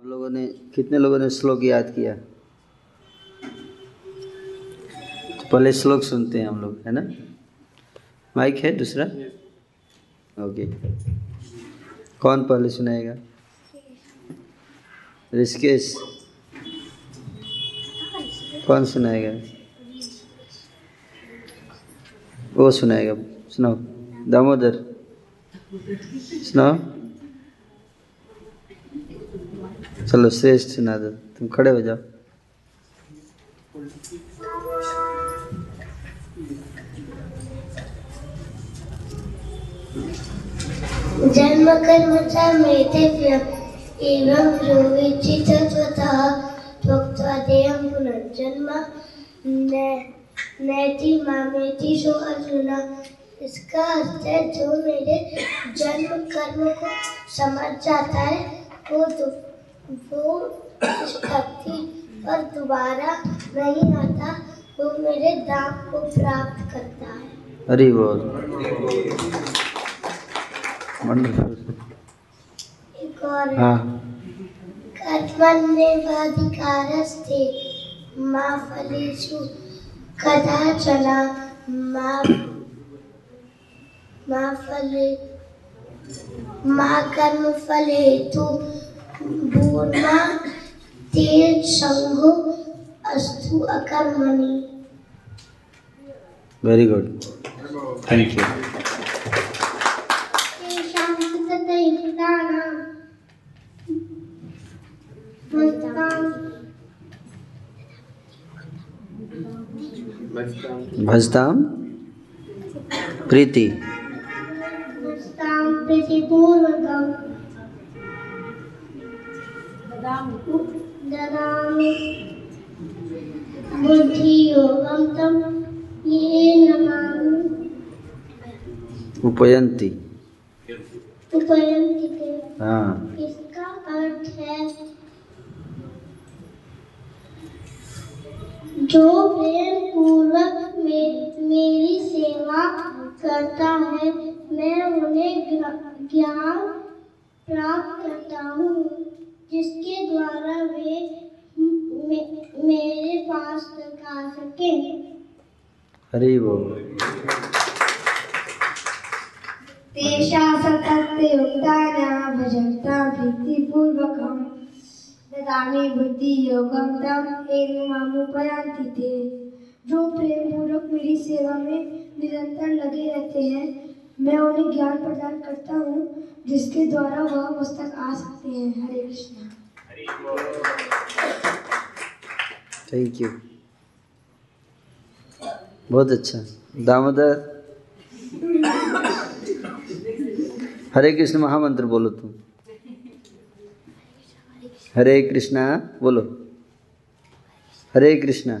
आप लोगों ने, कितने लोगों ने श्लोक याद किया? तो पहले श्लोक सुनते हैं हम लोग, है ना? माइक है दूसरा? ओके। कौन पहले सुनाएगा? ऋषिकेश। कौन सुनाएगा? वो सुनाएगा। सुनाओ। दामोदर। सुनाओ। चलो श्रेष्ठ सुना दो तुम खड़े हो जाओ। जन्म कर्म च मेधव्यम् एवं स्वतः पुनर्जन्म नैति मामेति सो इसका अर्थ है, जो मेरे जन्म कर्म को समझ जाता है, वो दु- वो इस पर दोबारा नहीं आता वो मेरे दाम को प्राप्त करता है। हरि बोल वंडरफुल एक और है। हाँ। कर्मण्येवाधिकारस्ते मा फलेषु कदाचन मा मा फले मा कर्मफले तु भूर्मा ते संगो अस्तु अकर्मणि। वेरी गुड थैंक यू कृतदैवतानां भक्तां। भजताम प्रीति। भक्तां ददामि। बुद्धियोगं तं ये नमामि उपयंती उपयन्ति ते। हाँ। इसका अर्थ है जो प्रेम पूर्वक मे, मेरी सेवा करता है मैं उन्हें ज्ञान प्राप्त करता हूँ। जिसके द्वारा वे मे, मेरे पास तक आ सके। हरि बोल। तेषा सतत्ते उक्ताना भजन्ता प्रीतिपूर्वकं ददामि बुद्धियोगं तं येन मामुपयान्ति ते। जो प्रेम पूर्वक मेरी सेवा में निरंतर लगे रहते हैं मैं उन्हें ज्ञान प्रदान करता हूँ जिसके द्वारा वह मुझ तक आ सकते हैं। हरे कृष्णा। थैंक यू बहुत अच्छा। दामोदर। हरे कृष्ण महामंत्र बोलो तुम। हरे कृष्णा बोलो। हरे कृष्णा।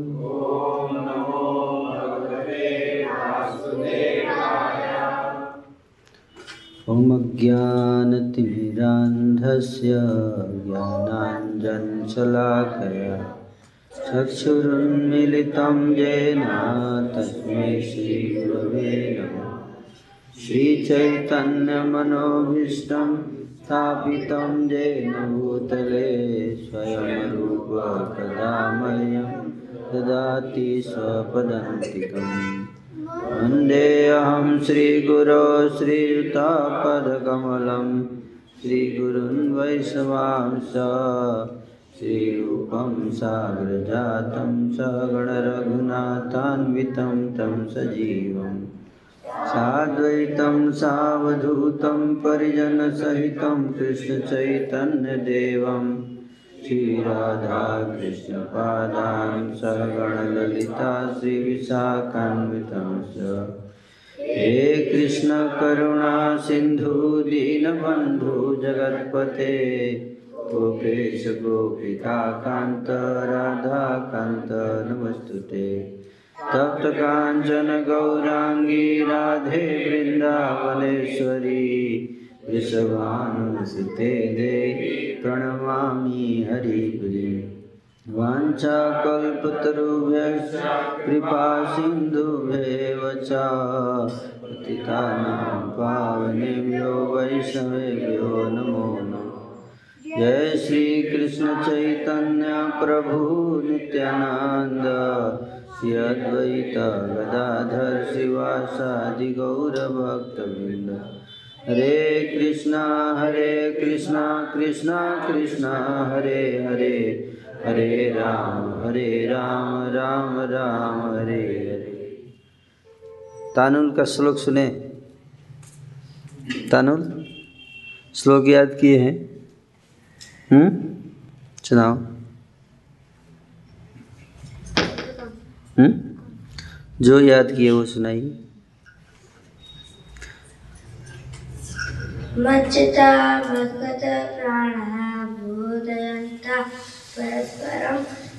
ॐ ज्ञानतिमिरान्धस्य ज्ञानाञ्जनशलाकया चक्षुरुन्मिलितं येन तस्मै श्रीगुरवे नमः। श्रीचैतन्यमनोभीष्टं स्थापितं येन भूतले स्वयं कदा मह्यं ददाति स्वपदान्तिकम्। वन्देऽहं श्रीगुरो श्रीयुतापदकमलं श्रीगुरुन् वैष्णवांश श्रीरूपं साग्रजातं सगणरघुनाथान्वितं तं सजीवं साद्वैतं सावधूतं परिजनसहितं कृष्णचैतन्यदेवं श्रीराधाकृष्णपादान् सगणललिता श्रीविशाखान्वितं च हे कृष्णकरुणा सिन्धु, दीनबन्धु जगत्पते। गोपेश गोपिकान्त राधाकान्त, नमस्तुते। तप्त काञ्चन, गौराङ्गी, राधे वृन्दावनेश्वरी। वृषभानुसुते देवी प्रणमामि हरिप्रिये। वाञ्छाकल्पतरुभ्यश्च कृपा सिन्धुभ्येव च। पतितानां पावनेभ्यो वैष्णवेभ्यो नमो नमः। जय श्री कृष्ण चैतन्य प्रभु नित्यानंद श्री अद्वैत गदाधर शिवासादि गौरभक्तवृंद हरे कृष्णा हरे कृष्णा कृष्णा कृष्णा, हरे हरे हरे राम हरे राम राम राम, हरे हरे। तानुल का श्लोक सुने? तानुल, श्लोक याद किए हैं? हम्म? सुनाओ। हम्म? जो याद किए वो सुनाइए। परस्परं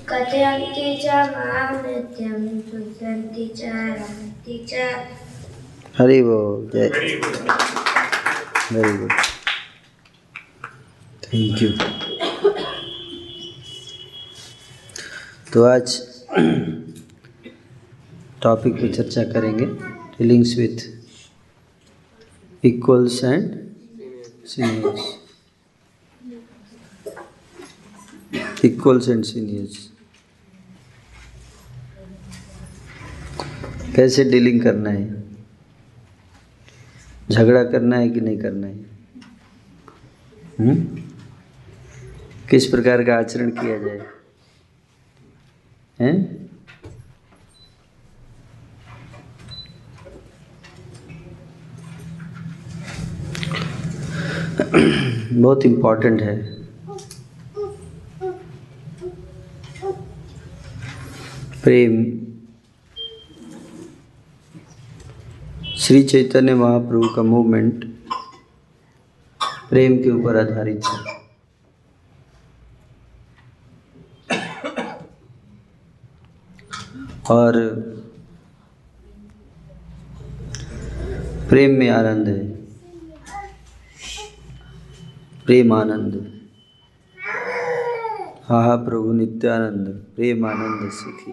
कथयन्ति च माँ नित्यं च, रमन्ति च। हरि जय। थैंक यू तो आज टॉपिक पे चर्चा करेंगे dealings with equals and seniors equals and seniors कैसे डीलिंग करना है? झगड़ा करना है कि नहीं करना है? हुँ? किस प्रकार का आचरण किया जाए? हैं? बहुत इम्पोर्टेंट है। प्रेम। श्री चैतन्य महाप्रभु का मूवमेंट प्रेम के ऊपर आधारित है। और प्रेम में आनंद है। प्रेम आनंद हा हा, प्रभु नित्यानंद, प्रेमानंद सुखी।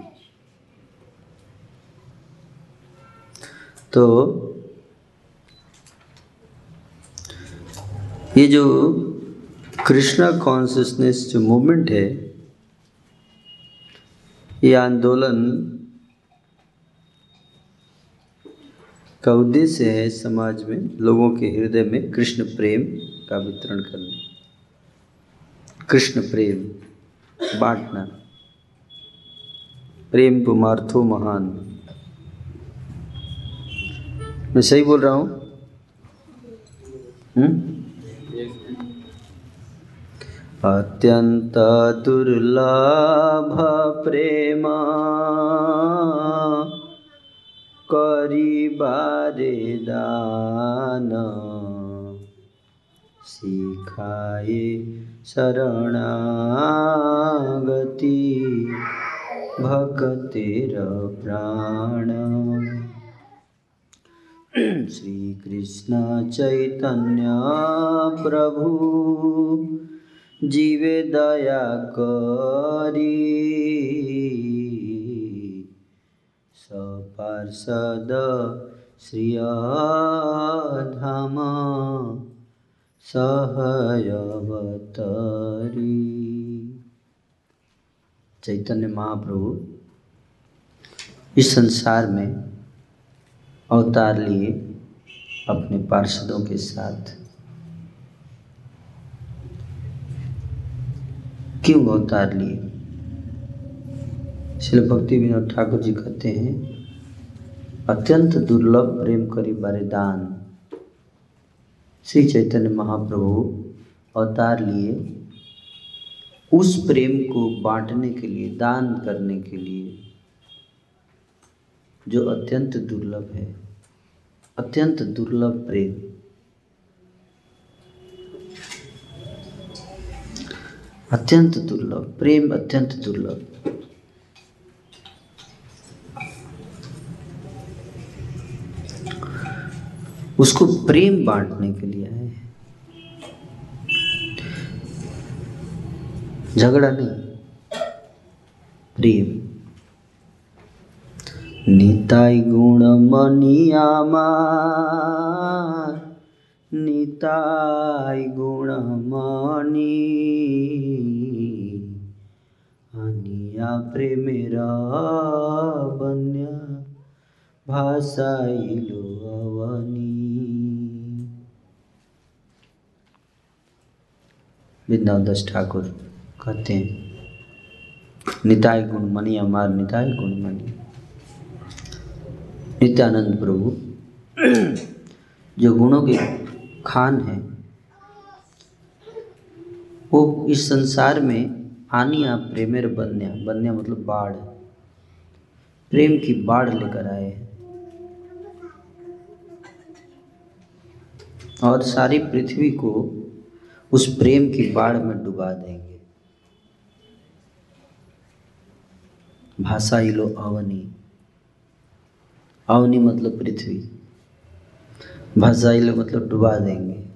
तो ये जो कृष्णा कॉन्सियसनेस जो मूवमेंट है, ये आंदोलन का उद्देश्य है समाज में, लोगों के हृदय में कृष्ण प्रेम का वितरण करना कृष्ण प्रेम, बांटना। प्रेम पुमार्थो महान। मैं सही बोल रहा हूँ? हम्म? अत्यंत दुर्लभ प्रेम करिबारे दान। सिखाए शरणागति। भक्तिर प्राण। श्री कृष्ण चैतन्य प्रभु जीवे दया करी। सपार्षद श्रियधाम सहयवतरी। चैतन्य महाप्रभु इस संसार में अवतार लिए अपने पार्षदों के साथ। क्यों अवतार लिए? श्रील भक्ति विनोद ठाकुर जी कहते हैं, अत्यंत दुर्लभ प्रेम करी बारे दान श्री चैतन्य महाप्रभु अवतार लिए उस प्रेम को बांटने के लिए, दान करने के लिए, जो अत्यंत दुर्लभ है, अत्यंत दुर्लभ प्रेम। अत्यंत दुर्लभ, प्रेम अत्यंत दुर्लभ। उसको प्रेम बांटने के लिए आए झगड़ा नहीं, प्रेम। निताई गुण मनियामा निताई गुण मनी। अनिया प्रेमेरा बन्य भाषाइलो अवनी दास ठाकुर कहते हैं, निताय गुण मणि अमार निताय गुण मणि नित्यानंद प्रभु, जो गुणों के खान है, वो इस संसार में आनिया, प्रेमेर बन्या। बन्या मतलब बाढ़। प्रेम की बाढ़ लेकर आए हैं। और सारी पृथ्वी को उस प्रेम की बाढ़ में डुबा देंगे। भाषा इलो अवनी अवनी मतलब पृथ्वी। भाषा इलो मतलब डुबा देंगे।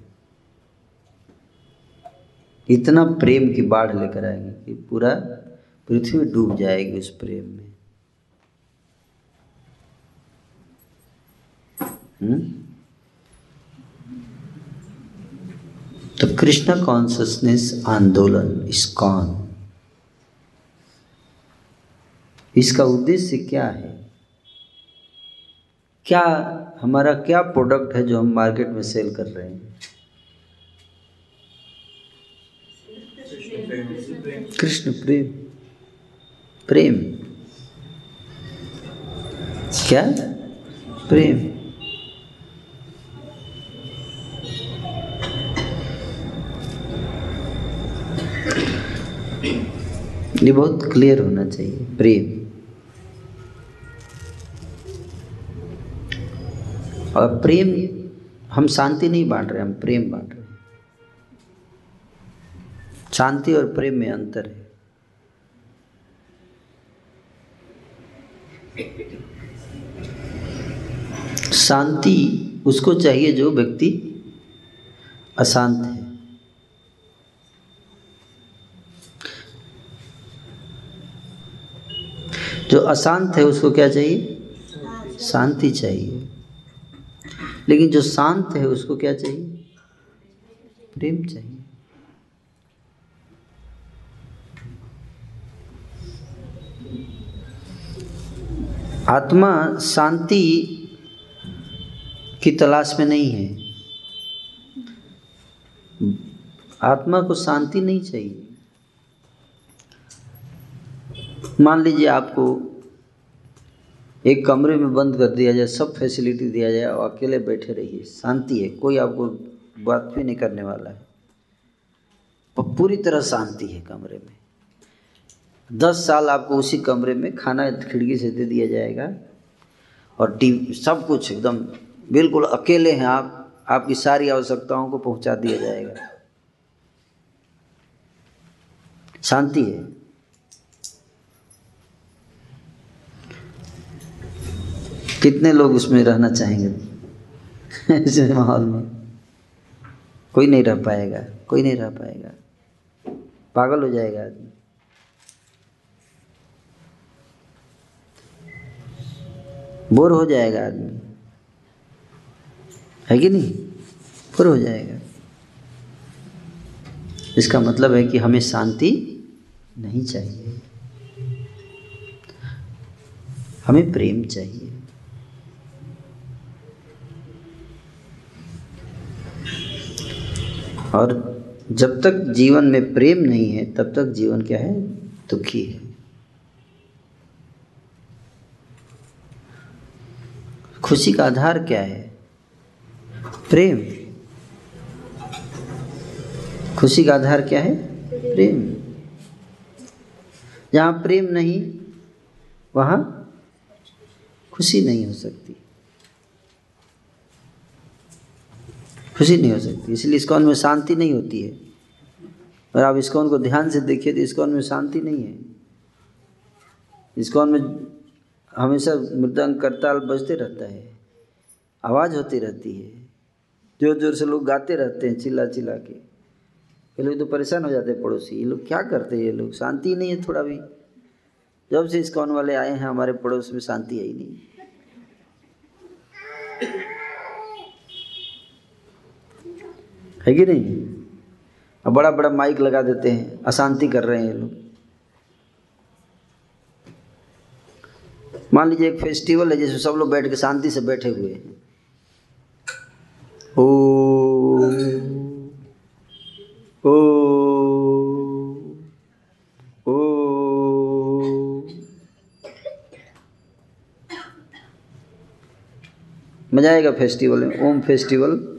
इतना प्रेम की बाढ़ लेकर आएँगे कि पूरा पृथ्वी डूब जाएगी उस प्रेम में। हुँ? तो कृष्ण कॉन्सियसनेस आंदोलन इस्कॉन इसका उद्देश्य क्या है? क्या हमारा क्या प्रोडक्ट है जो हम मार्केट में सेल कर रहे हैं? कृष्ण प्रेम। प्रेम। क्या? प्रेम। ये बहुत क्लियर होना चाहिए प्रेम और प्रेम, हम शांति नहीं बांट रहे, हम प्रेम बांट रहे शांति और प्रेम में अंतर है। शांति उसको चाहिए जो व्यक्ति अशांत है। जो अशांत है उसको क्या चाहिए? शांति चाहिए। लेकिन जो शांत है उसको क्या चाहिए? प्रेम चाहिए। आत्मा शांति की तलाश में नहीं है। आत्मा को शांति नहीं चाहिए। मान लीजिए आपको एक कमरे में बंद कर दिया जाए, सब फैसिलिटी दिया जाए और अकेले बैठे रहिए, शांति है, कोई आपको बात भी नहीं करने वाला है। और पूरी तरह शांति है कमरे में। दस साल आपको उसी कमरे में खाना खिड़की से दे दिया जाएगा। और टीवी सब कुछ एकदम, बिल्कुल अकेले हैं आप, आपकी सारी आवश्यकताओं को पहुँचा दिया जाएगा। शांति है। कितने लोग उसमें रहना चाहेंगे? ऐसे माहौल में। कोई नहीं रह पाएगा, कोई नहीं रह पाएगा। पागल हो जाएगा आदमी। बोर हो जाएगा आदमी। है कि नहीं? बोर हो जाएगा। इसका मतलब है कि हमें शांति नहीं चाहिए। हमें प्रेम चाहिए। और जब तक जीवन में प्रेम नहीं है, तब तक जीवन क्या है? दुखी है। खुशी का आधार क्या है? प्रेम। खुशी का आधार क्या है? प्रेम। जहाँ प्रेम नहीं, वहाँ खुशी नहीं हो सकती। खुशी नहीं हो सकती, इसलिए इस्कॉन में शांति नहीं होती है। और आप इस्कॉन को ध्यान से देखिए तो इस्कॉन में शांति नहीं है। इस्कॉन में हमेशा मृदंग, करताल बजते रहता है, आवाज़ होती रहती है। ज़ोर ज़ोर से लोग गाते रहते हैं चिल्ला चिल्ला के। ये लोग तो परेशान हो जाते हैं पड़ोसी। ये लोग क्या करते हैं ये लोग? शांति नहीं है थोड़ा भी। जब से इस्कॉन वाले आए हैं, हमारे पड़ोस में शांति ही नहीं। है कि नहीं? अब बड़ा बड़ा माइक लगा देते हैं। अशांति कर रहे हैं ये लोग। मान लीजिए एक फेस्टिवल है, जिसमें सब लोग बैठ के शांति से बैठे हुए हैं। ओ ओ ओ मज़ा आएगा फेस्टिवल में। ओम फेस्टिवल।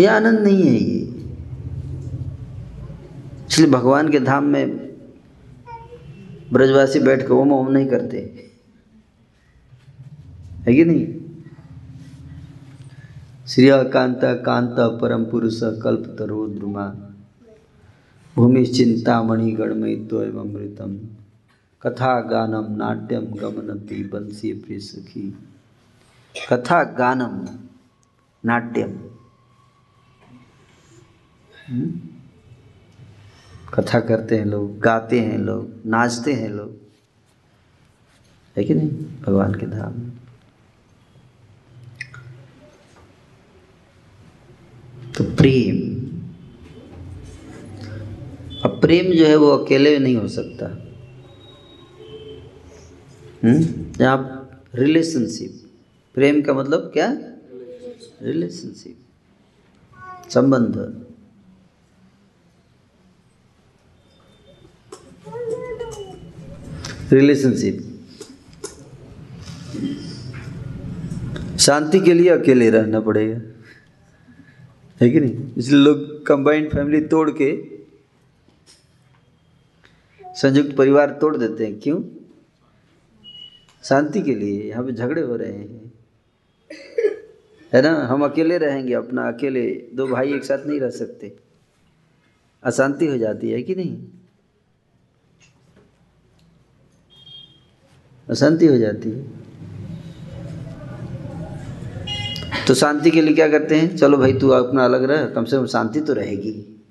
ये आनंद नहीं है ये। इसलिए भगवान के धाम में ब्रजवासी बैठ के ओम ओम नहीं करते। है कि नहीं? श्री कांत कांत, परम पुरुष, कल्प, तरो, द्रुमा। भूमि चिंतामणि गणमय अमृतम। कथा, गानम, नाट्यम गमनती बंसी, प्रिय सखी। कथा, गानम, नाट्यम? कथा करते हैं लोग, गाते हैं लोग, नाचते हैं लोग। है कि नहीं? भगवान के धाम। में तो प्रेम। अब प्रेम जो है वो अकेले नहीं हो सकता। हम्म? आप रिलेशनशिप प्रेम का मतलब क्या? रिलेशनशिप संबंध। रिलेशनशिप शांति के लिए अकेले रहना पड़ेगा। है कि नहीं? इसलिए लोग कंबाइंड फैमिली तोड़ के संयुक्त परिवार तोड़ देते हैं। क्यों? शांति के लिए। यहाँ पे झगड़े हो रहे हैं। है ना? हम अकेले रहेंगे, अपना अकेले, दो भाई एक साथ नहीं रह सकते। अशांति हो जाती है कि नहीं? अशांति हो जाती है। तो शांति के लिए क्या करते हैं? चलो भाई, तू अपना अलग रह, कम से कम शांति तो रहेगी।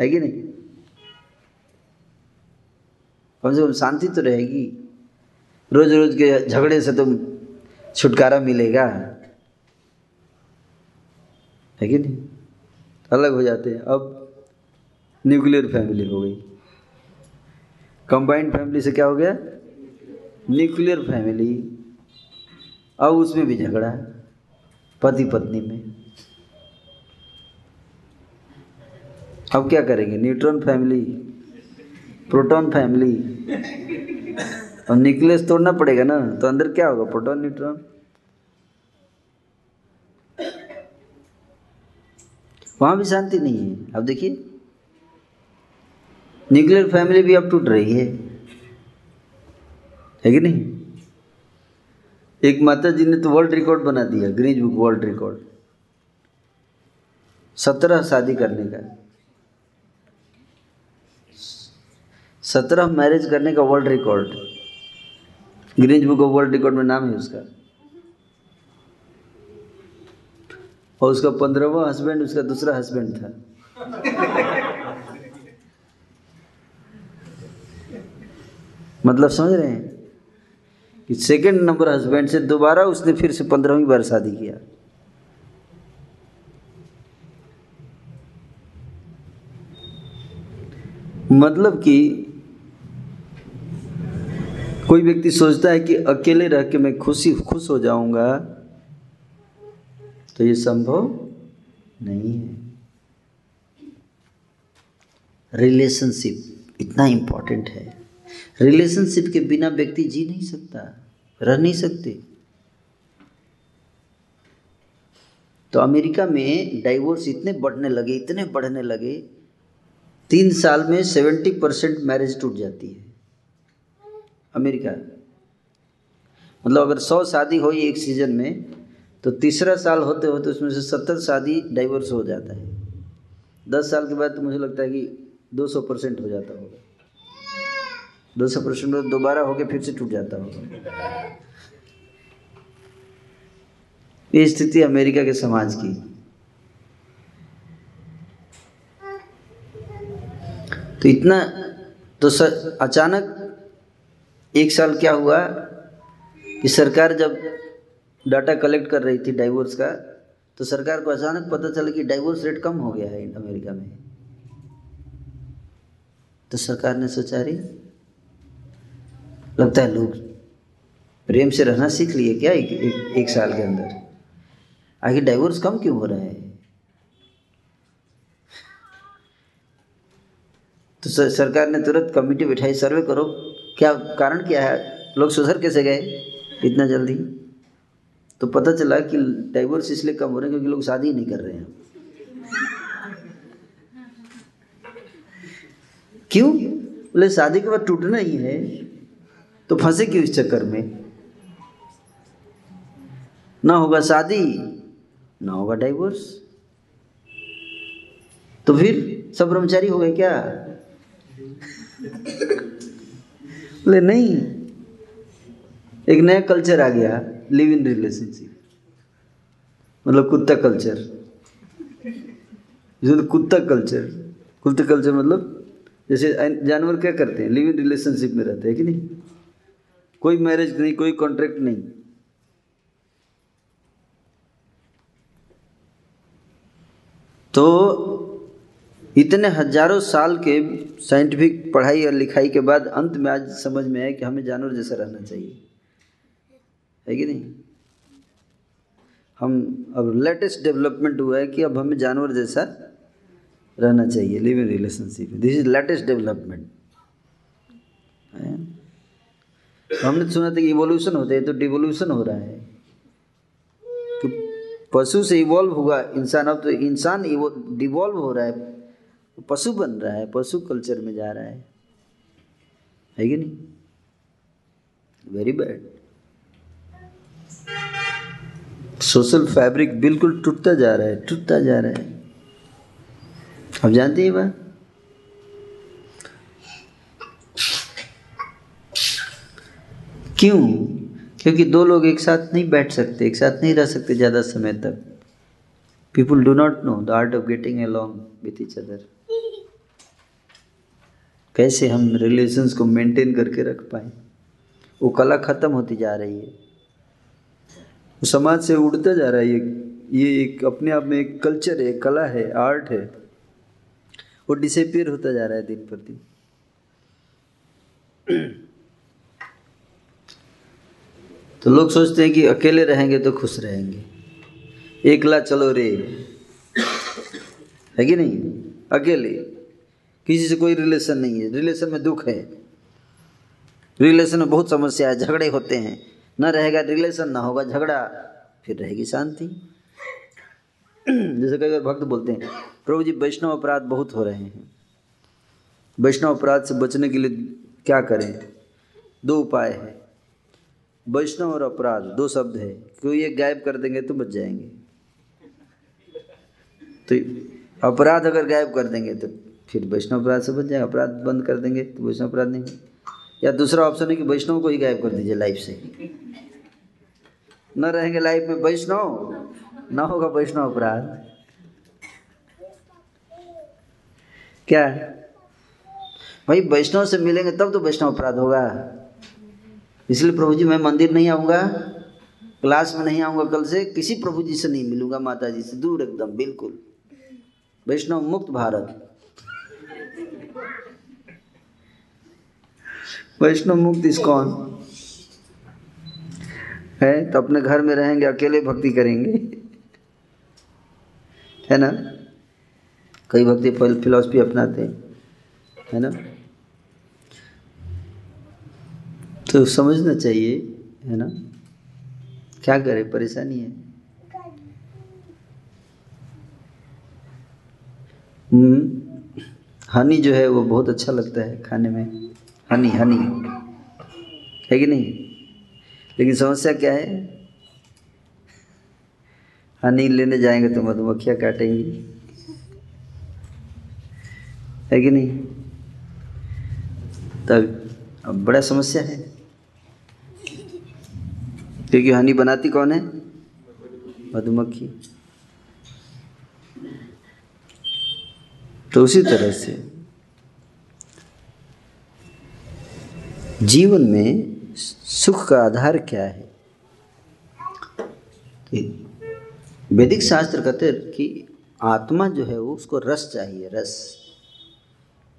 है कि नहीं? कम से कम शांति तो रहेगी। रोज रोज के झगड़े से तुम छुटकारा मिलेगा। है कि नहीं? अलग हो जाते हैं। अब न्यूक्लियर फैमिली हो गई। कंबाइंड फैमिली से क्या हो गया? न्यूक्लियर फैमिली अब उसमें भी झगड़ा है पति पत्नी में। अब क्या करेंगे? न्यूट्रॉन फैमिली, प्रोटॉन फैमिली अब न्यूक्लियस तोड़ना पड़ेगा ना? तो अंदर क्या होगा? Proton, neutron? वहाँ भी शांति नहीं है। अब देखिए, न्यूक्लियर फैमिली भी अब टूट रही है। है कि नहीं? एक माता जी ने तो वर्ल्ड रिकॉर्ड बना दिया ग्रीज बुक वर्ल्ड रिकॉर्ड सत्रह शादी करने का। सत्रह मैरिज करने का world record Guinness book of world record में नाम है उसका। और उसका पंद्रहवा हस्बैंड उसका दूसरा हस्बैंड था। मतलब समझ रहे हैं? सेकंड नंबर हस्बैंड से दोबारा उसने फिर से पंद्रहवीं बार शादी किया। मतलब कि कोई व्यक्ति सोचता है कि अकेले रह के मैं खुशी, खुश हो जाऊँगा तो ये संभव नहीं है। रिलेशनशिप इतना इम्पोर्टेंट है। रिलेशनशिप के बिना व्यक्ति जी नहीं सकता। रह नहीं सकते। तो अमेरिका में डाइवोर्स इतने बढ़ने लगे, इतने बढ़ने लगे, तीन साल में सेवेंटी परसेंट मैरिज टूट जाती है अमेरिका। मतलब अगर सौ शादी हुई एक सीज़न में तो तीसरा साल होते होते उसमें से सत्तर शादी डाइवोर्स हो जाता है। दस साल के बाद तो मुझे लगता है कि दो सौ परसेंट हो जाता होगा। दो सौ परसेंट दोबारा होके फिर से टूट जाता होगा। ये स्थिति अमेरिका के समाज की। तो इतना तो सर, अचानक एक साल क्या हुआ कि सरकार जब डाटा कलेक्ट कर रही थी डाइवोर्स का तो सरकार को अचानक पता चला कि डाइवोर्स रेट कम हो गया है अमेरिका में। तो सरकार ने सोचा रही लगता है लोग प्रेम से रहना सीख लिए क्या एक, एक, एक साल के अंदर? आखिर डाइवोर्स कम क्यों हो रहा है? तो सर, सरकार ने तुरंत कमेटी बिठाई सर्वे करो क्या कारण क्या है? लोग सुधर कैसे गए इतना जल्दी? तो पता चला कि डाइवोर्स इसलिए कम हो रहे हैं क्योंकि लोग शादी नहीं कर रहे हैं। क्यों? बोले शादी के बाद टूटना ही है। तो फंसे क्यों इस चक्कर में? ना होगा शादी, ना होगा डाइवोर्स तो फिर सब ब्रह्मचारी हो गए क्या? बोले, नहीं। एक नया कल्चर आ गया लिव इन रिलेशनशिप मतलब कुत्ता कल्चर तो कुत्ता कल्चर कुत्ता कल्चर मतलब जैसे जानवर क्या करते हैं? लिव इन रिलेशनशिप में रहते हैं कि नहीं? कोई मैरिज नहीं, कोई कॉन्ट्रैक्ट नहीं। तो इतने हज़ारों साल के साइंटिफिक पढ़ाई और लिखाई के बाद अंत में आज समझ में आया कि हमें जानवर जैसा रहना चाहिए। है कि नहीं? हम, अब लेटेस्ट डेवलपमेंट हुआ है कि अब हमें जानवर जैसा रहना चाहिए live in relationship this is latest development हमने सुना था कि इवोल्यूशन होता है तो डिवोल्यूशन हो रहा है। कि पशु से इवॉल्व हुआ इंसान, अब तो इंसान डिवॉल्व हो रहा है, पशु बन रहा है, पशु कल्चर में जा रहा है। है कि नहीं? वेरी बैड सोशल फैब्रिक बिल्कुल टूटता जा रहा है, टूटता जा रहा है। अब जानते हैं बात? क्यों? क्योंकि दो लोग एक साथ नहीं बैठ सकते, एक साथ नहीं रह सकते ज़्यादा समय तक। People do not know the art of getting along with each other कैसे हम रिलेशंस को मेंटेन करके रख पाए? वो कला ख़त्म होती जा रही है। वो समाज से उड़ता जा रहा है। ये ये एक अपने आप में एक कल्चर है कला है आर्ट है। वो डिसपियर होता जा रहा है दिन पर दिन। तो लोग सोचते हैं कि अकेले रहेंगे तो खुश रहेंगे। एकला चलो रे। है कि नहीं? अकेले। किसी से कोई रिलेशन नहीं है। रिलेशन में दुख है। रिलेशन में बहुत समस्या है। झगड़े होते हैं। न रहेगा रिलेशन, ना होगा झगड़ा। फिर रहेगी शांति। जैसे कई भक्त बोलते हैं, प्रभु जी, वैष्णव अपराध बहुत हो रहे हैं। वैष्णव अपराध से बचने के लिए क्या करें? दो उपाय है। वैष्णव और अपराध, दो शब्द है। क्यों एक गायब कर देंगे तो बच जाएँगे। तो अपराध अगर गायब कर देंगे तो फिर वैष्णव अपराध से बच जाएगा। अपराध बंद कर देंगे तो वैष्णव अपराध नहीं या दूसरा ऑप्शन है कि वैष्णव को ही गायब कर दीजिए लाइफ से। न रहेंगे लाइफ में वैष्णव, ना होगा वैष्णव अपराध। क्या? भाई वैष्णव से मिलेंगे तब तो वैष्णव अपराध होगा। इसलिए प्रभु जी, मैं मंदिर नहीं आऊँगा, क्लास में नहीं आऊँगा कल से, किसी प्रभु जी से नहीं मिलूँगा माता जी से, दूर एकदम, बिल्कुल। वैष्णव मुक्त भारत। वैष्णव मुक्त इसकॉन है? तो अपने घर में रहेंगे, अकेले भक्ति करेंगे। है ना? कई भक्ति फिलोसफी अपनाते हैं। है ना? तो समझना चाहिए है ना? क्या करे? परेशानी है? हम्म, हनी जो है वो बहुत अच्छा लगता है खाने में। हनी हनी। है कि नहीं? लेकिन समस्या क्या है? हनी लेने जाएँगे तो मधुमक्खियाँ काटेंगी। है कि नहीं? तब अब बड़ा समस्या है। क्योंकि हनी बनाती कौन है? मधुमक्खी। तो उसी तरह से जीवन में सुख का आधार क्या है? वैदिक शास्त्र कहते हैं कि आत्मा जो है वो उसको रस चाहिए, रस।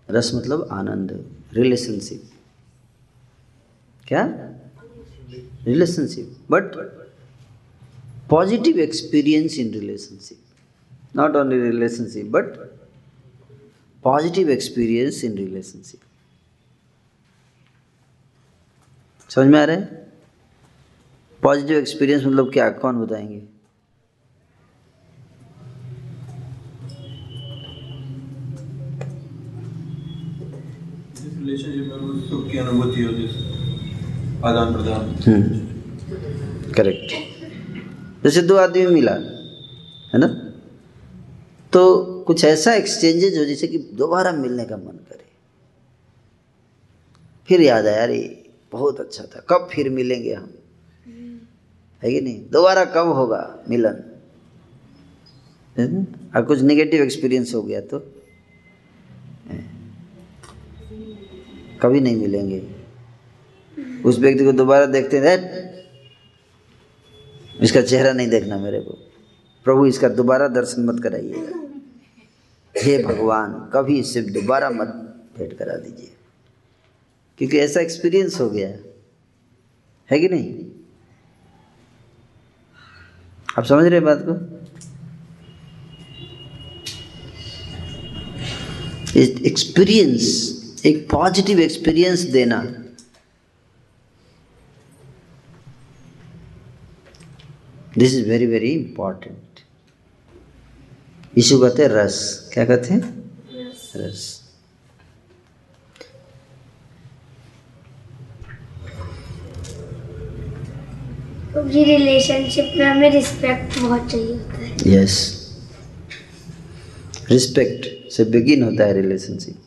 रस मतलब आनंद रिलेशनशिप क्या? Relationship but positive experience in relationship not only relationship but positive experience in relationship समझ में आ रहा है? पॉजिटिव एक्सपीरियंस मतलब क्या? कौन बताएँगे? रिलेशनशिप में वो सुख की अनुभूति हो जिस आदान प्रदान करेक्ट जैसे दो आदमी मिला, है ना? तो कुछ ऐसा एक्सचेंजेज हो जैसे कि दोबारा मिलने का मन करे। फिर याद आया, अरे, बहुत अच्छा था। कब फिर मिलेंगे हम? है कि नहीं? दोबारा कब होगा मिलन? और कुछ नेगेटिव एक्सपीरियंस हो गया तो? कभी नहीं मिलेंगे। उस व्यक्ति को दोबारा देखते हैं इसका चेहरा नहीं देखना मेरे को। प्रभु, इसका दोबारा दर्शन मत कराइएगा। हे भगवान, कभी इससे दोबारा मत भेंट करा दीजिए। क्योंकि ऐसा एक्सपीरियंस हो गया। है कि नहीं? आप समझ रहे बात को? एक्सपीरियंस एक पॉजिटिव एक्सपीरियंस देना this is very very important issue कहते हैं रस. क्या कहते हैं? रस। क्योंकि रिलेशनशिप में हमें रिस्पेक्ट बहुत चाहिए होता है। यस रिस्पेक्ट से बिगिन होता है रिलेशनशिप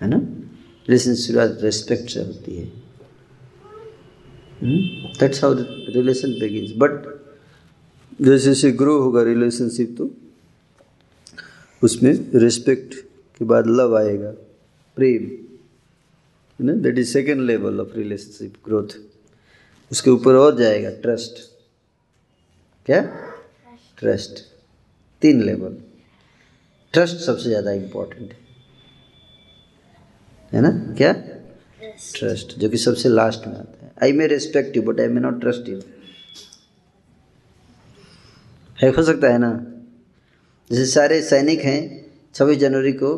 है ना? रिलेशनशिप रिस्पेक्ट से होती है। That's how relation begins but जैसे जैसे ग्रो होगा रिलेशनशिप तो उसमें रिस्पेक्ट के बाद लव आएगा प्रेम है ना? That is second level of relationship growth उसके ऊपर और जाएगा ट्रस्ट क्या? ट्रस्ट तीन लेवल ट्रस्ट सबसे ज़्यादा इम्पोर्टेंट है। है ना? क्या? ट्रस्ट जो कि सबसे लास्ट में आता है। I may respect you but I may not trust you है, हो सकता है ना? जैसे सारे सैनिक हैं, छब्बीस जनवरी को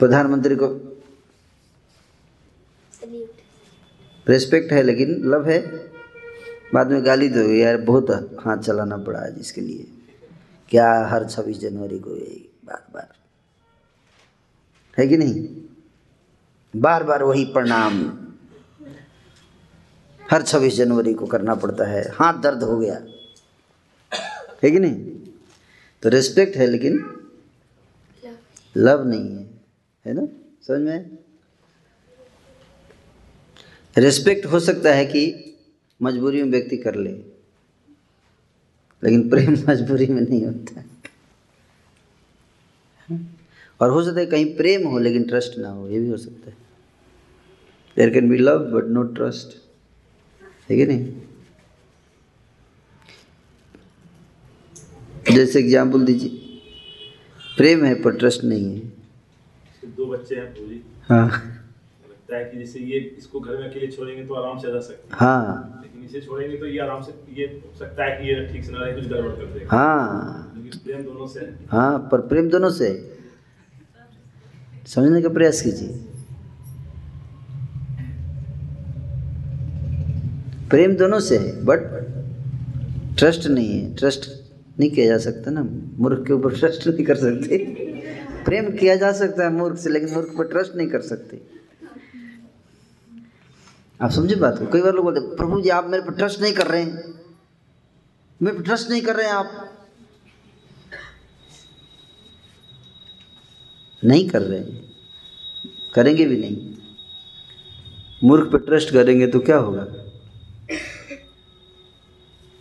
प्रधानमंत्री को रेस्पेक्ट है, लेकिन लव है। बाद में गाली दो यार, बहुत हाथ चलाना पड़ा आज इसके लिए। क्या हर छब्बीस जनवरी को यही बार बार? है कि नहीं? बार बार वही प्रणाम। हर छब्बीस जनवरी को करना पड़ता है। हाथ दर्द हो गया। है कि नहीं? तो रिस्पेक्ट है, लेकिन लव नहीं है। है ना? समझ में? रिस्पेक्ट हो सकता है कि मजबूरी में व्यक्ति कर ले, लेकिन प्रेम मजबूरी में नहीं होता। है और हो सकता है कहीं प्रेम हो, लेकिन ट्रस्ट ना हो, ये भी हो सकता है। There can be love but no trust है कि नहीं? जैसे एग्ज़ाम्पल दीजिए। प्रेम है पर ट्रस्ट नहीं है। दो बच्चे हैं पूरी। हाँ। लगता है कि जैसे ये इसको घर में अकेले छोड़ेंगे तो आराम से रह सकते हैं। हाँ। लेकिन इसे छोड़ेंगे तो ये आराम से ये सकता है कि ये ठीक से ना रहे कुछ गड़बड़ कर देगा। हाँ। प्रेम दोनों से हाँ। पर प्रेम दोनों से समझने का प्रयास कीजिए। प्रेम दोनों से है बट ट्रस्ट नहीं है। ट्रस्ट नहीं किया जा सकता ना। मूर्ख के ऊपर ट्रस्ट नहीं कर सकते। प्रेम किया जा सकता है मूर्ख से, लेकिन मूर्ख पर ट्रस्ट नहीं कर सकते। आप समझे बात को? कई बार लोग बोलते प्रभु जी, आप मेरे पर ट्रस्ट नहीं कर रहे हैं। मेरे पर ट्रस्ट नहीं कर रहे हैं आप। नहीं कर रहे करेंगे भी नहीं। मूर्ख पर ट्रस्ट करेंगे तो क्या होगा?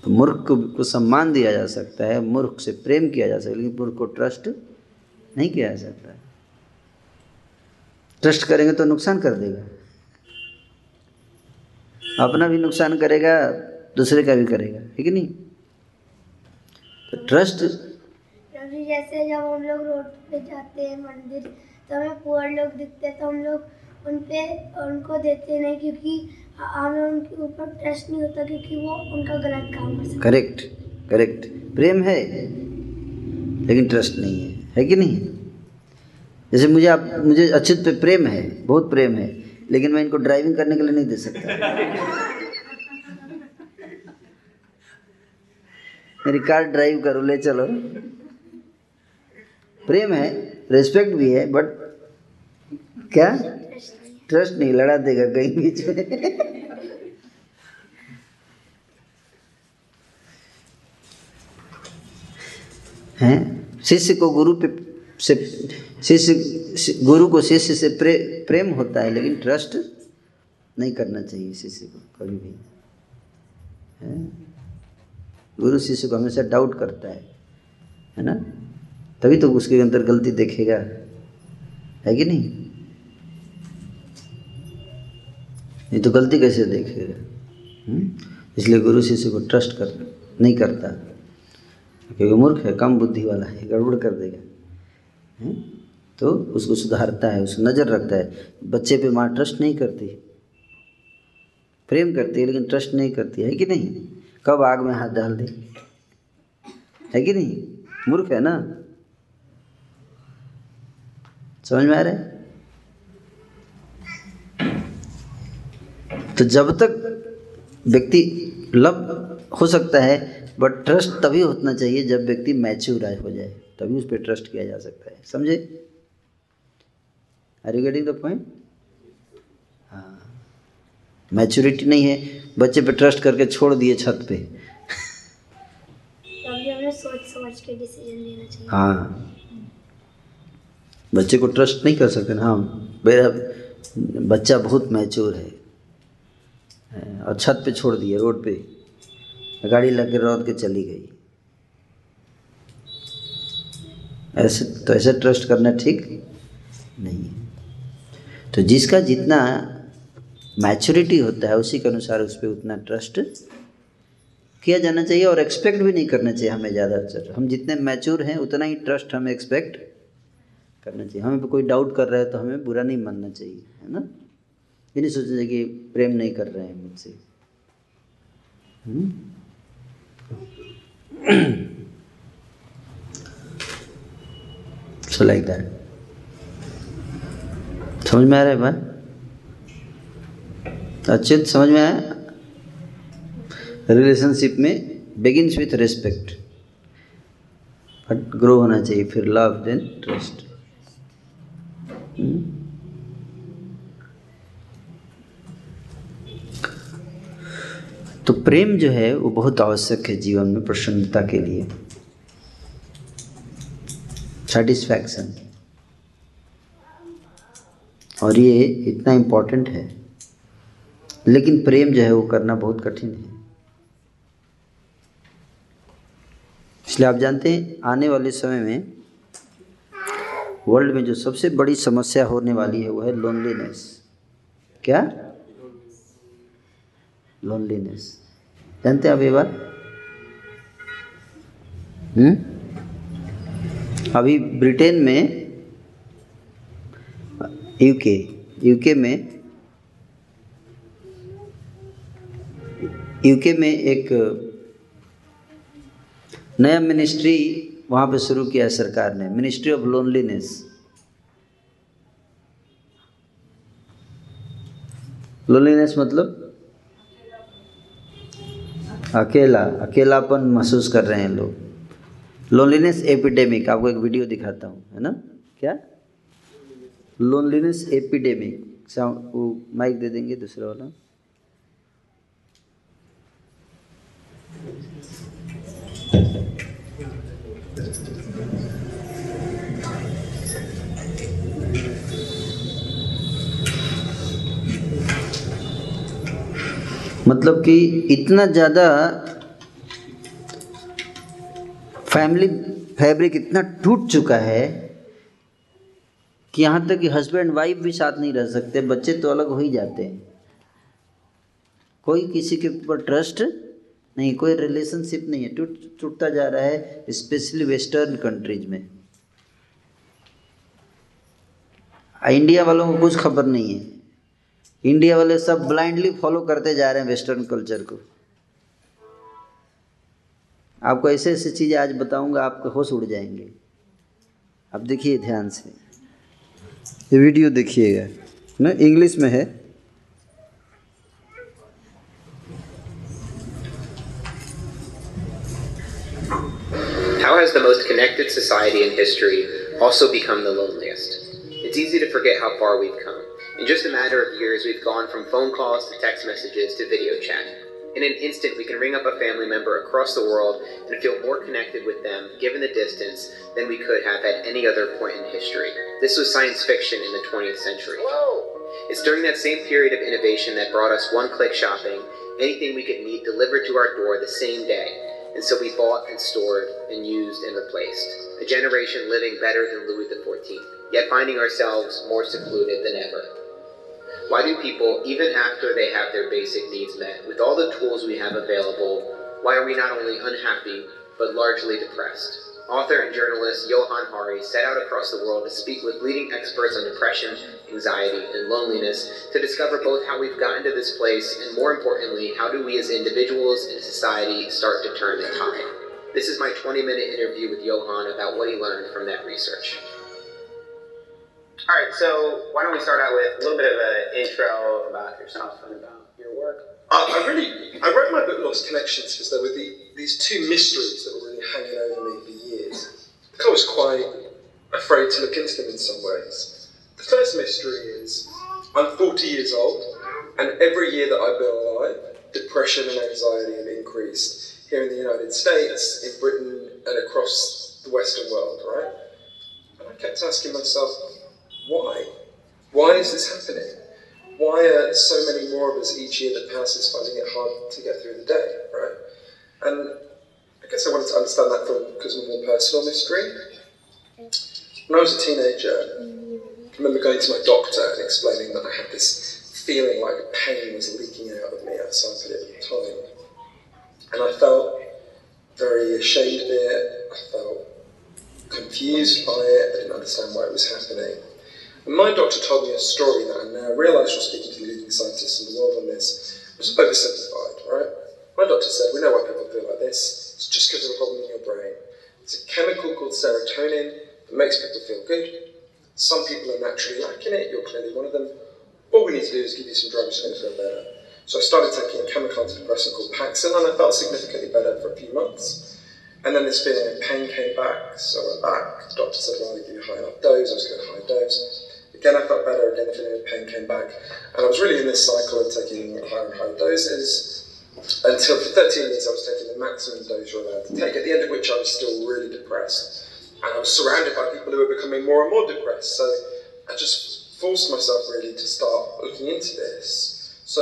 तो मूर्ख को, को सम्मान दिया जा सकता है मूर्ख से प्रेम किया जा सकता है लेकिन मूर्ख को ट्रस्ट नहीं किया जा सकता ट्रस्ट करेंगे तो नुकसान कर देगा। अपना भी नुकसान करेगा दूसरे का भी करेगा ठीक है नहीं? तो ट्रस्ट जैसे जब हम लोग रोड पे जाते हैं मंदिर तो हमें पुअर लोग दिखते हैं तो हम लोग उन पे उनको देते नहीं क्योंकि उनके ऊपर ट्रस्ट नहीं होता क्योंकि वो उनका गलत काम करेक्ट करेक्ट प्रेम है, लेकिन ट्रस्ट नहीं है। है कि नहीं? जैसे मुझे आप, मुझे अच्युत पे प्रेम है, बहुत प्रेम है, लेकिन मैं इनको ड्राइविंग करने के लिए नहीं दे सकता। मेरी कार ड्राइव करो, ले चलो। प्रेम है रिस्पेक्ट भी है बट क्या? ट्रस्ट नहीं लड़ा देगा कहीं बीच में हैं? शिष्य को गुरु पे से शिष्य गुरु को शिष्य से प्रे, प्रेम होता है लेकिन ट्रस्ट नहीं करना चाहिए शिष्य को कभी भी। है? गुरु शिष्य को हमेशा डाउट करता है है ना? तभी तो उसके अंदर गलती देखेगा। है कि नहीं? ये तो गलती कैसे देखेगा हम्म? इसलिए गुरु शिष्य को ट्रस्ट कर, नहीं करता। क्योंकि मूर्ख है, कम बुद्धि वाला है, गड़बड़ कर देगा। है? तो उसको सुधारता है, उसको नज़र रखता है। बच्चे पे माँ ट्रस्ट नहीं करती। प्रेम करती है, लेकिन ट्रस्ट नहीं करती। है कि नहीं? कब आग में हाथ डाल दे? है कि नहीं? मूर्ख है ना? समझ में आ रहा है? तो जब तक व्यक्ति लव हो सकता है बट ट्रस्ट तभी होना चाहिए जब व्यक्ति मैच्योर हो जाए। तभी उस पर ट्रस्ट किया जा सकता है। समझे? Are you getting the point हाँ। मैच्योरिटी नहीं है। बच्चे पे ट्रस्ट करके छोड़ दिए छत पे। सोच समझ के डिसीज़न लेना चाहिए। हाँ। बच्चे को ट्रस्ट नहीं कर सकते ना। हाँ। मेरा बच्चा बहुत मैच्योर है। और छत पे छोड़ दिए, रोड पे। गाड़ी लग के रोड के चली गई। ऐसे तो ऐसे ट्रस्ट करना ठीक नहीं है। तो जिसका जितना मैच्योरिटी होता है, उसी के अनुसार उस पर उतना ट्रस्ट किया जाना चाहिए, और एक्सपेक्ट भी नहीं करना चाहिए हमें ज़्यादा। हम जितने मैच्योर हैं, उतना ही ट्रस्ट हमें एक्सपेक्ट करना चाहिए। हमें कोई डाउट कर रहा है तो हमें बुरा नहीं मानना चाहिए, है ना? ये नहीं चाहिए कि प्रेम नहीं कर रहे हैं मुझसे। सो लाइक दैट समझ में आ रहा है बात? अच्छे समझ में आया? रिलेशनशिप में begins with respect but grow होना चाहिए, फिर लव देन ट्रस्ट तो प्रेम जो है, वो बहुत आवश्यक है जीवन में प्रसन्नता के लिए। सेटिस्फैक्शन और ये इतना इम्पोर्टेंट है। लेकिन प्रेम जो है, वो करना बहुत कठिन है। इसलिए आप जानते हैं, आने वाले समय में वर्ल्ड में जो सबसे बड़ी समस्या होने वाली है, वो है लोनलीनेस क्या? लोनलीनेस जानते हैं अभी बात अभी ब्रिटेन में यूके यूके में यूके में एक, नया मिनिस्ट्री वहाँ पे शुरू किया है सरकार ने मिनिस्ट्री ऑफ़ लोनलीनेस लोनलीनेस मतलब? अकेला, अकेलापन महसूस कर रहे हैं लोग। लोनलीनेस एपिडेमिक आपको एक वीडियो दिखाता हूँ, है ना? क्या? लोनलीनेस एपिडेमिक वो माइक दे देंगे दूसरा वाला। मतलब कि इतना ज़्यादा फैमिली, फैब्रिक इतना टूट चुका है कि यहाँ तक कि हस्बैंड वाइफ भी साथ नहीं रह सकते, बच्चे तो अलग हो ही जाते हैं। कोई किसी के ऊपर ट्रस्ट नहीं, कोई रिलेशनशिप नहीं है, टूट, टूटता जा रहा है स्पेशली वेस्टर्न कंट्रीज़ में। इंडिया वालों को कुछ खबर नहीं है। इंडिया वाले सब ब्लाइंडली फॉलो करते जा रहे हैं वेस्टर्न कल्चर को आपको ऐसे ऐसे चीज़ें आज बताऊँगा आपके होश उड़ जाएँगे अब देखिए ध्यान से ये वीडियो देखिएगा ना इंग्लिश में है How has the most connected society in history also become the loneliest? It's easy to forget how far we've come. In just a matter of years, we've gone from phone calls to text messages to video chat. In an instant, we can ring up a family member across the world and feel more connected with them, given the distance, than we could have at any other point in history. This was science fiction in the 20th century. It's during that same period of innovation that brought us one click shopping, anything we could need delivered to our door the same day. And so we bought and stored and used and replaced. A generation living better than Louis XIV, yet finding ourselves more secluded than ever. Why do people, even after they have their basic needs met, with all the tools we have available, why are we not only unhappy, but largely depressed? Author and journalist Johan Hari set out across the world to speak with leading experts on depression, anxiety, and loneliness to discover both how we've gotten to this place and, more importantly, how do we as individuals and society start to turn the tide. This is my 20 minute interview with Johan about what he learned from that research. All right, so why don't we start out with a little bit of an intro about yourself and about your work? Uh, I really, I wrote my book Lost Connections because there were the, these two mysteries that were really hanging over me for years. I was quite afraid to look into them in some ways. The first mystery is I'm 40 years old, and every year that I've been alive, depression and anxiety have increased here in the United States, in Britain, and across the Western world, right? And I kept asking myself, why? Why is this happening? Why are so many more of us each year that passes finding it hard to get through the day, right? And I guess I wanted to understand that from because of a more personal mystery. When I was a teenager, I remember going to my doctor and explaining that I had this feeling like pain was leaking out of me, put it at the time. And I felt very ashamed of it, I felt confused by it, I didn't understand why it was happening. And my doctor told me a story that I now realise from speaking to the leading scientists in the world on this was oversimplified, right? My doctor said, we know why people feel like this. It's just because of a problem in your brain. It's a chemical called serotonin that makes people feel good. Some people are naturally lacking it. You're clearly one of them. All we need to do is give you some drugs, you're going to feel better. So I started taking a chemical antidepressant called Paxil, and I felt significantly better for a few months. And then this feeling of pain came back, so I went back. The doctor said, well, I'll give you a high enough dose. I was a high dose. Again, I felt better. Again, feeling of pain came back. And I was really in this cycle of taking higher and higher doses until for 13 years I was taking the maximum dose you're allowed to take, at the end of which I was still really depressed. And I was surrounded by people who were becoming more and more depressed. So I just forced myself really to start looking into this. So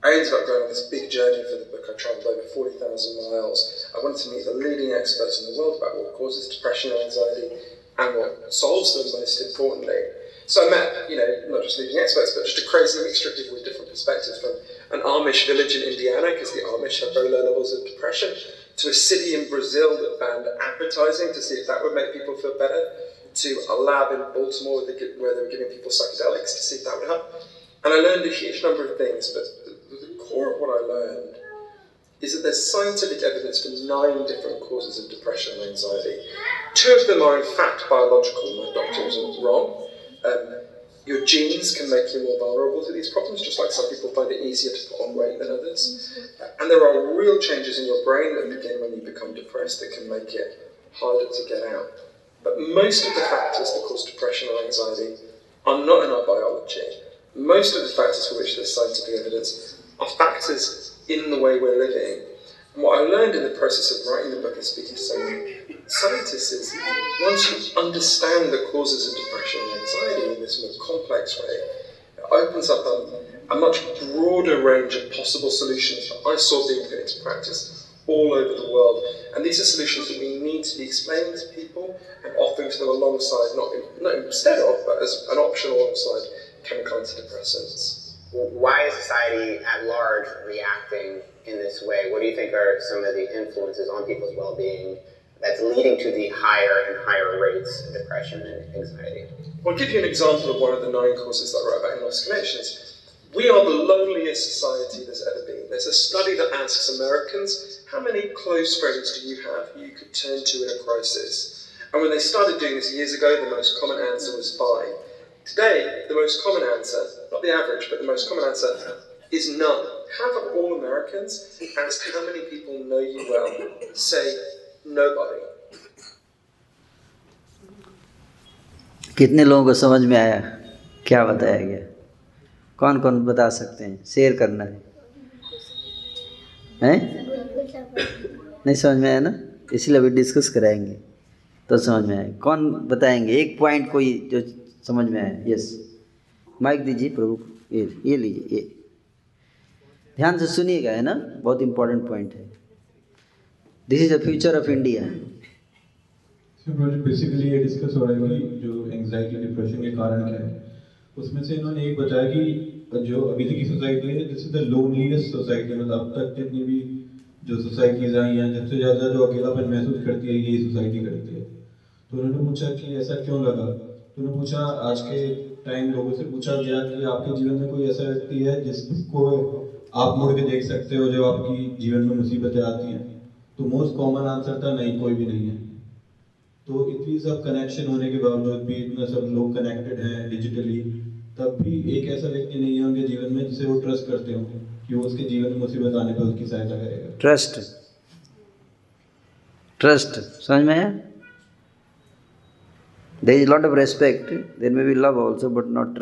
I ended up going on this big journey for the book. I travelled over 40,000 miles. I wanted to meet the leading experts in the world about what causes depression and anxiety and what solves them most importantly. So I met, you know, not just leading experts, but just a crazy mixture of people with different perspectives from an Amish village in Indiana, because the Amish have very low levels of depression, to a city in Brazil that banned advertising to see if that would make people feel better, to a lab in Baltimore where they, were giving people psychedelics to see if that would help. And I learned a huge number of things, but the, core of what I learned is that there's scientific evidence for nine different causes of depression and anxiety. Two of them are in fact biological, my doctor wasn't wrong. Um, Your genes can make you more vulnerable to these problems, just like some people find it easier to put on weight than others. And there are real changes in your brain that begin when you become depressed that can make it harder to get out. But most of the factors that cause depression or anxiety are not in our biology. Most of the factors for which there's scientific evidence are factors in the way we're living. What I learned in the process of writing the book and speaking to so many scientists is once you understand the causes of depression and anxiety in this more complex way, it opens up a, a much broader range of possible solutions that I saw being put into practice all over the world. And these are solutions that we need to be explaining to people and offering to them alongside, not, in, not instead of, but as an option alongside chemical antidepressants. Why is society at large reacting in this way? What do you think are some of the influences on people's well being that's leading to the higher and higher rates of depression and anxiety? I'll give you an example of one of the nine causes that I wrote about in Lost Connections. We are the loneliest society there's ever been. There's a study that asks Americans, how many close friends do you have you could turn to in a crisis? And when they started doing this years ago, the most common answer was five. Today, the most common answer, not the average, but the most common answer, is none. Half of all Americans ask how many people know you well, say nobody. कितने लोगों को समझ में आया? क्या बताया गया? कौन कौन बता सकते हैं? शेयर करना है। हैं? नहीं समझ में आया ना? इसलिए अभी डिस्कस कराएँगे। तो समझ में आए कौन बताएँगे? एक पॉइंट कोई जो समझ में आया। यस माइक दीजिए प्रभु ये ये लीजिए ये। ध्यान से सुनिएगा, है ना? बहुत इंपॉर्टेंट पॉइंट है। This is the future of India basically ये डिस्कस हो रहा है जो एंजाइटी डिप्रेशन के कारण क्या है। उसमें से इन्होंने एक बताया कि जो अभी तक की सोसाइटी है this is the loneliest society मतलब अब तक जितनी भी जो सोसाइटीज आई हैं सबसे ज़्यादा जो अकेलापन महसूस करती है यही सोसाइटी करती है। तो उन्होंने पूछा कि ऐसा क्यों लगा? तो उन्होंने पूछा, आज के टाइम लोगों से पूछा गया कि आपके जीवन में कोई ऐसा व्यक्ति है जिसको आप मुड़ के देख सकते हो जब आपकी जीवन में मुसीबतें आती हैं तो मोस्ट कॉमन आंसर था, नहीं, कोई भी नहीं है. तो इतनी सब कनेक्शन होने के बावजूद भी, इतना सब लोग कनेक्टेड हैं डिजिटली तब भी एक ऐसा व्यक्ति नहीं है उनके जीवन में जिसे वो ट्रस्ट करते हो कि वो उसके जीवन में मुसीबत आने पर उसकी सहायता करेगा। ट्रस्ट ट्रस्ट समझ में there is a lot of respect. There may be love also, but not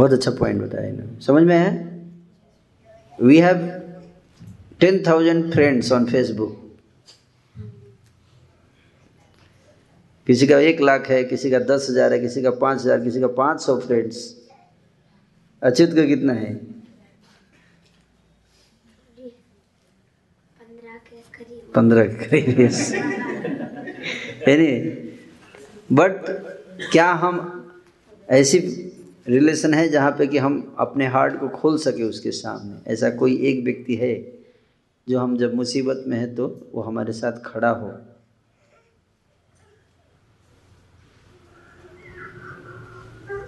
बहुत अच्छा पॉइंट बताया इन्होंने। समझ में है we have ten thousand friends on Facebook किसी का एक लाख है, किसी का दस हज़ार है, किसी का पाँच हज़ार, किसी का पाँच सौ फ्रेंड्स अच्युत का कितना है? पंद्रह करीब। यानी बट क्या हम ऐसी रिलेशन है जहाँ पे कि हम अपने हार्ट को खोल सके उसके सामने। ऐसा कोई एक व्यक्ति है जो हम जब मुसीबत में है तो वो हमारे साथ खड़ा हो।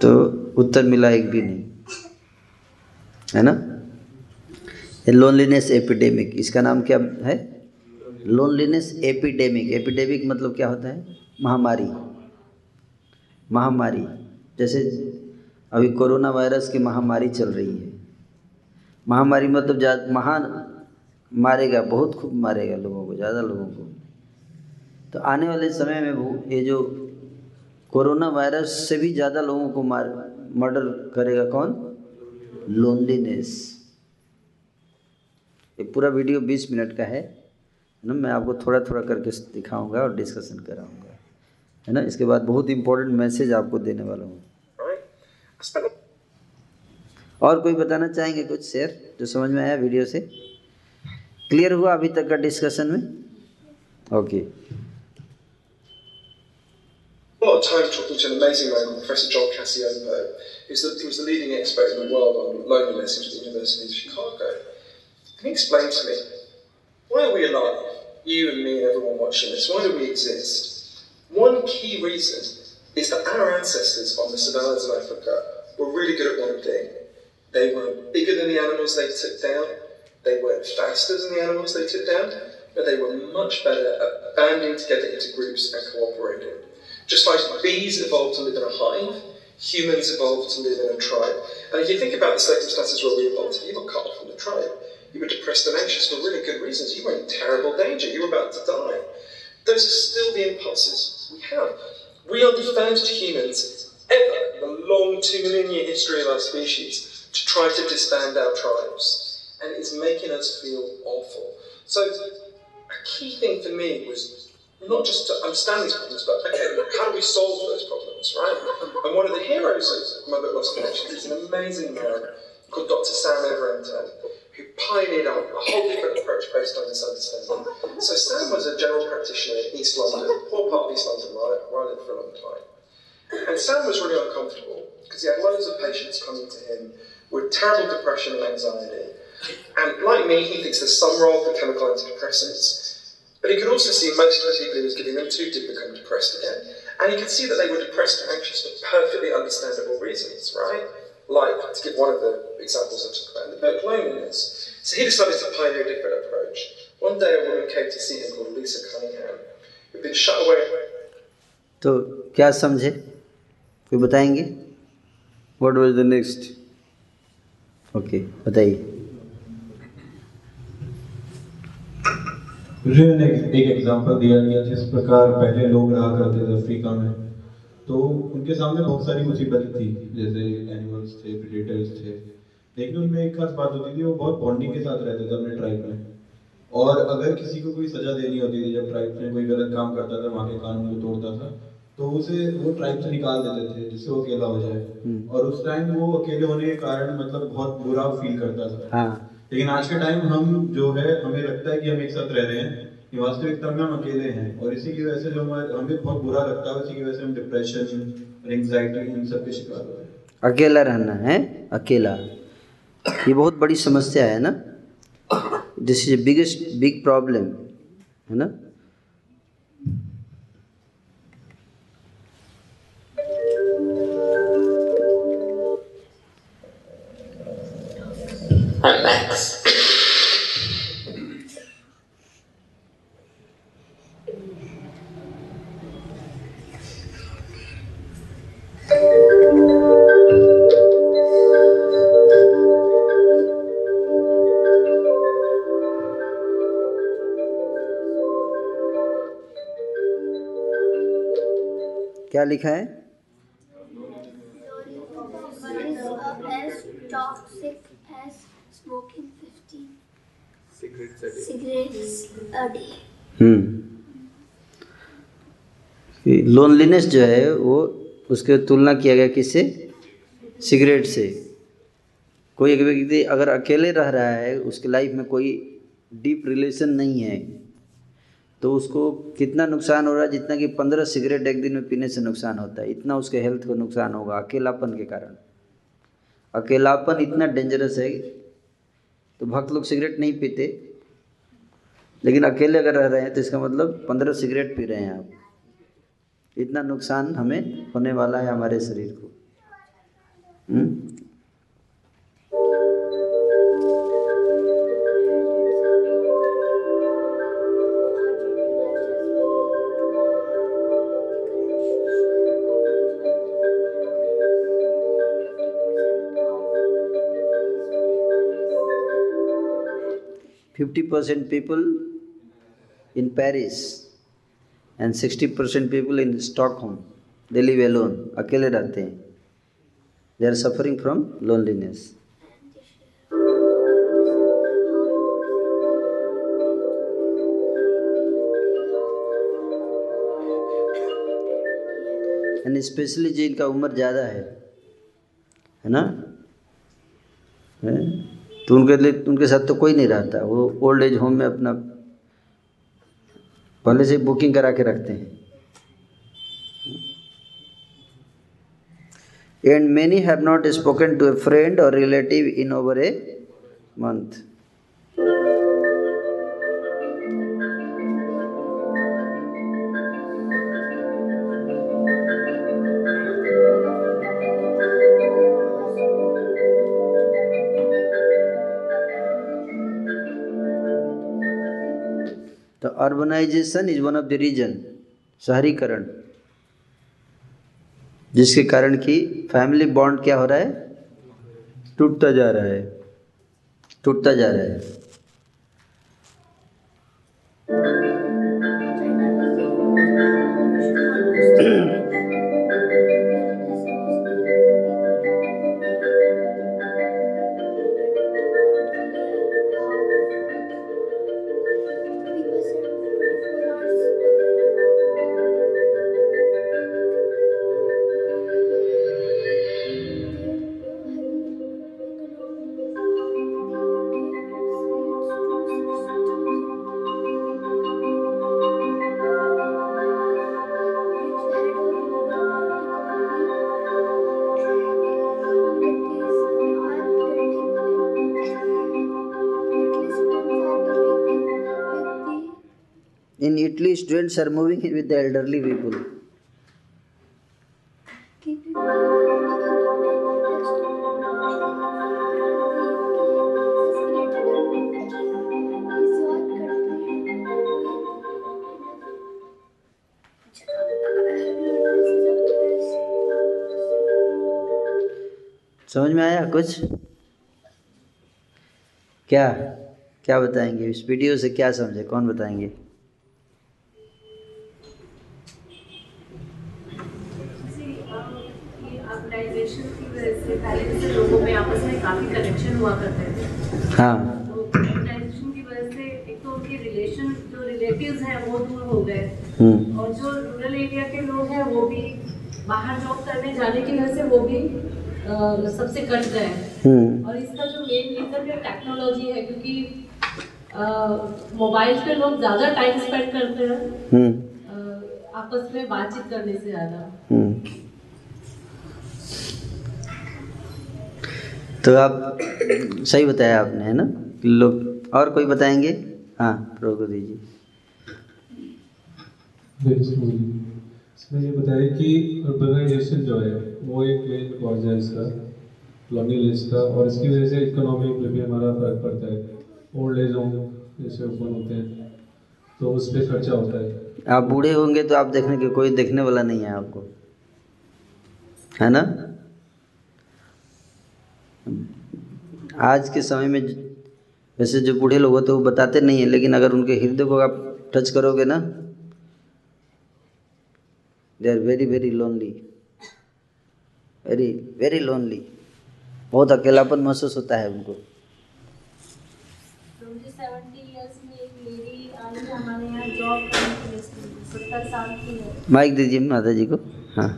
तो उत्तर मिला एक भी नहीं, है ना? लोनलीनेस एपिडेमिक इसका नाम क्या है? लोनलीनेस एपिडेमिक एपिडेमिक मतलब क्या होता है? महामारी। महामारी, जैसे अभी कोरोना वायरस की महामारी चल रही है। महामारी मतलब जा, महान मारेगा, बहुत खूब मारेगा लोगों को, ज़्यादा लोगों को। तो आने वाले समय में वो, ये जो कोरोना वायरस से भी ज़्यादा लोगों को मार, मर्डर करेगा कौन? लोनलीनेस ये पूरा वीडियो 20 मिनट का है ना? मैं आपको थोड़ा थोड़ा करके दिखाऊँगा और डिस्कशन कराऊँगा, है ना? इसके बाद बहुत इंपॉर्टेंट मैसेज आपको देने वाला हूँ। और कोई बताना चाहेंगे कुछ शेयर जो समझ में आया वीडियो से क्लियर हुआ अभी तक का डिस्कशन में okay of time talking to an amazing man Professor John Cassiopo, who's the, he was the leading expert in the world on loneliness. At the University of Chicago. And he explained to me, why are we alive? You and me and everyone watching this, why do we exist? One key reason is that our ancestors on the savannas of Africa were really good at one thing. They weren't bigger than the animals they took down, they weren't faster than the animals they took down, but they were much better at banding together into groups and cooperating. Just like bees evolved to live in a hive, humans evolved to live in a tribe. And if you think about the circumstances where we evolved, you were cut off from the tribe. You were depressed and anxious for really good reasons. You were in terrible danger. You were about to die. Those are still the impulses we have. We are the first humans ever in the long two million year history of our species to try to disband our tribes. And it's making us feel awful. So, a key thing for me was not just to understand these problems, but okay, how do we solve those problems, right? And one of the heroes of my book Lost Connections is an amazing man called Dr. Sam Everington, who pioneered a whole different approach based on this understanding. So Sam was a general practitioner in East London, poor part of East London, where I lived for a long time. And Sam was really uncomfortable because he had loads of patients coming to him with terrible depression and anxiety. And like me, he thinks there's some role for chemical antidepressants. But he could also see most of the people he was giving them to did become depressed again. And he could see that they were depressed and anxious for perfectly understandable reasons, right? Like, to give one of the examples I talk about in the book, loneliness. So he decided to pioneer a different approach. One day a woman came to see him called Lisa Cunningham, who'd been shut away. तो क्या समझे कोई बताएंगे what was the next okay बताइए मुझे एक example दिया गया जिस प्रकार पहले लोग रहा करते थे अफ्रीका में तो उनके सामने बहुत सारी मुसीबतें थी जैसे एनिमल्स थे प्रेडेटर्स थे। लेकिन उनमें एक खास बात होती थी वो बहुत बॉन्डिंग के साथ रहते थे अपने ट्राइब में। और अगर किसी को कोई सजा देनी होती थी जब ट्राइब में कोई गलत काम करता था वहाँ के कानून को तोड़ता था तो उसे वो ट्राइब से निकाल देते थे जिससे वो अकेला हो जाए। हम्म। और उस टाइम वो अकेले होने के कारण मतलब बहुत बुरा फील करता था। हाँ। लेकिन आज के टाइम हम जो है हमें लगता है कि हम एक साथ रह रहे हैं। कि वास्तविकता में हम अकेले हैं। और इसी की वजह से जो हमारे हमें बहुत बुरा लगता है, उसी की वजह से हम डिप्रेशन और एंग्जाइटी इन सब के शिकार हो रहे हैं। अकेला रहना है, अकेला। ये बहुत बड़ी समस्या है ना? This is biggest big problem है ना? क्या लिखा है? as toxic as smoking 15 cigarettes a day. Hmm loneliness जो है, वो उसके तुलना किया गया किससे? सिगरेट से। कोई एक व्यक्ति अगर अकेले रह रहा है, उसके लाइफ में कोई डीप रिलेशन नहीं है। तो उसको कितना नुकसान हो रहा है, जितना कि पंद्रह सिगरेट एक दिन में पीने से नुकसान होता है। इतना उसके हेल्थ को नुकसान होगा, अकेलापन के कारण। अकेलापन इतना डेंजरस है तो भक्त लोग सिगरेट नहीं पीते। लेकिन अकेले अगर रह रहे हैं तो इसका मतलब पंद्रह सिगरेट पी रहे हैं आप। इतना नुकसान हमें होने वाला है हमारे शरीर को। हुँ? 50 percent people in Paris and 60 percent people in Stockholm. They live alone, akele रहते They are suffering from loneliness. And specially जिनका उम्र ज़्यादा है है ना तो उनके लिए, उनके साथ तो कोई नहीं रहता। वो ओल्ड एज होम में अपना पहले से बुकिंग करा के रखते हैं। And many have not spoken to a friend or relative in over a month urbanization is one of the reason शहरीकरण। जिसके कारण कि फैमिली बॉन्ड क्या हो रहा है? टूटता जा रहा है। टूटता जा रहा है। In Italy, students are moving with the elderly people. समझ में आया कुछ क्या क्या बताएँगे इस वीडियो से क्या समझे कौन बताएँगे ऑर्गेनाइजेशन की वजह से पहले जैसे लोगों में आपस में काफ़ी कनेक्शन हुआ करते थे हाँ तो ऑर्गेनाइजेशन की वजह से एक तो उनके रिलेशन जो रिलेटिव्स हैं वो दूर हो गए हम्म और जो रूरल एरिया के लोग हैं वो भी बाहर जॉब करने जाने की वजह से वो भी अ, सबसे कट गए हम्म। और इसका जो मेन रीज़न है टेक्नोलॉजी है क्योंकि मोबाइल पे लोग ज़्यादा टाइम स्पेंड करते हैं। हम्म। आपस में बातचीत करने से ज़्यादा। हम्म। तो आप सही बताया आपने है ना? लोग और कोई बताएँगे? हाँ प्रभु जी इसमें ये बताया कि अर्बनाइजेशन जो है, वो एक मेन कॉज है इसका लॉन्लीनेस का और इसकी वजह से इकोनॉमी पे भी हमारा फ़र्क पड़ता है। ओल्ड एज होम जैसे ओपन होते हैं तो उस पर खर्चा होता है। आप बूढ़े होंगे तो आप देखने के, कोई देखने वाला नहीं है आपको। है ना? आज के समय में वैसे जो बूढ़े लोग होते हैं, वो बताते नहीं हैं, लेकिन अगर उनके हृदय को आप टच करोगे ना they are very very lonely very very lonely बहुत अकेलापन महसूस होता है उनको। माइक दीजिए माता जी को हाँ।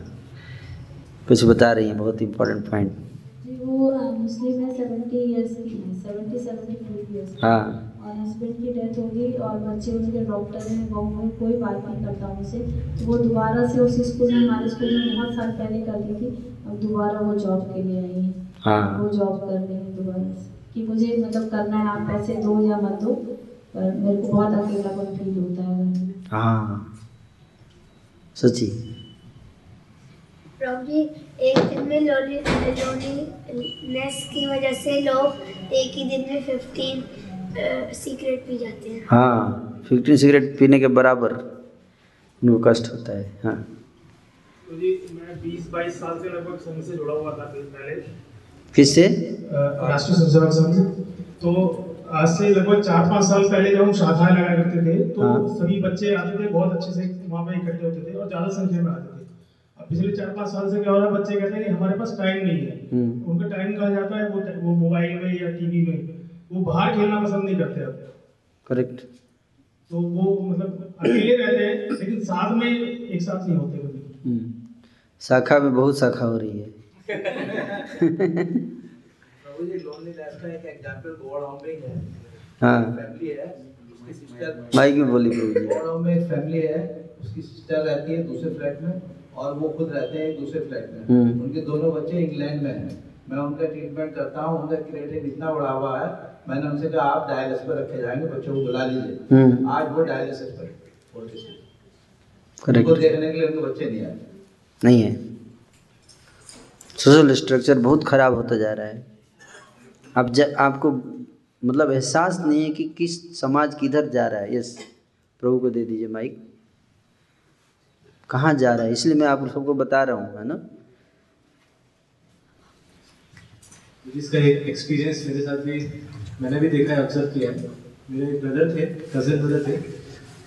कुछ बता रही हैं बहुत इंपॉर्टेंट पॉइंट जी वो मुस्लिम है। हस्बैंड की डेथ हो गई और बच्चे उनके डॉक्टर हैं बहू है कोई बात नहीं करता उनसे। तो वो दोबारा से उस स्कूल में हमारे स्कूल में बहुत साल पहले कर दी थी अब दोबारा वो जॉब के लिए आई है। हाँ। वो जॉब कर रही है दोबारा से। कि मुझे मतलब करना है आप पैसे दो या मत दो पर मेरे को बहुत अकेलापन फील होता है हाँ। सच्ची। प्रभु जी एक दिन में लोनी लोनीनेस की वजह से लोग एक ही दिन में फिफ्टीन सीक्रेट पी जाते हैं। हाँ फिफ्टीन सिगरेट पीने के बराबर उनको कष्ट होता है हाँ। तो जी मैं बीस बाईस साल से लगभग संघ से जुड़ा हुआ था पहले किससे राष्ट्रीय स्वयंसेवक संघ तो आज से लगभग चार पाँच साल पहले जब हम शाखाएँ लगा करते थे तो हाँ। सभी बच्चे आते थे बहुत अच्छे से वहाँ पे इकट्ठे होते थे और ज़्यादा संख्या में आते थे। अब पिछले चार पाँच साल से क्या हो रहा है बच्चे कहते हैं कि हमारे पास टाइम नहीं है। हम्म। उनका टाइम कहा जाता है? वो वो मोबाइल में या टीवी में। वो बाहर खेलना पसंद नहीं करते अब। करेक्ट तो वो मतलब अकेले रहते हैं लेकिन साथ में एक साथ नहीं होते कभी। हम्म। शाखा में बहुत शाखा हो रही है। प्रभु जी लोनली लाइफ का एक एग्जांपल गॉड होम है हाँ। फैमिली है उसकी सिस्टर माइक में बोली प्रभु जी गॉड होम में एक फैमिली है उसकी सिस्टर रहती है दूसरे फ्लैट में और वो खुद रहते हैं एक दूसरे फ्लैट में। हम्म। उनके दोनों बच्चे इंग्लैंड में हैं। मैं उनका ट्रीटमेंट करता हूँ उनका क्रेडिट इतना बड़ा हुआ है मैंने उनसे कहा आप डायलिसिस पर रखे जाएँगे बच्चों को बुला लीजिए। हम्म। आज वो डायलिसिस पर उनको देखने के लिए उनके बच्चे नहीं आए। नहीं है। सोशल स्ट्रक्चर बहुत खराब होता जा रहा है। अब ज आपको मतलब एहसास नहीं है कि किस समाज किधर जा रहा है। यस प्रभु को दे दीजिए माइक कहाँ जा रहा है? इसलिए मैं आप सबको बता रहा हूँ है ना? इसका एक एक्सपीरियंस मेरे साथ भी मैंने भी देखा है ऑब्ज़र्व किया है। मेरे ब्रदर थे कजिन ब्रदर थे।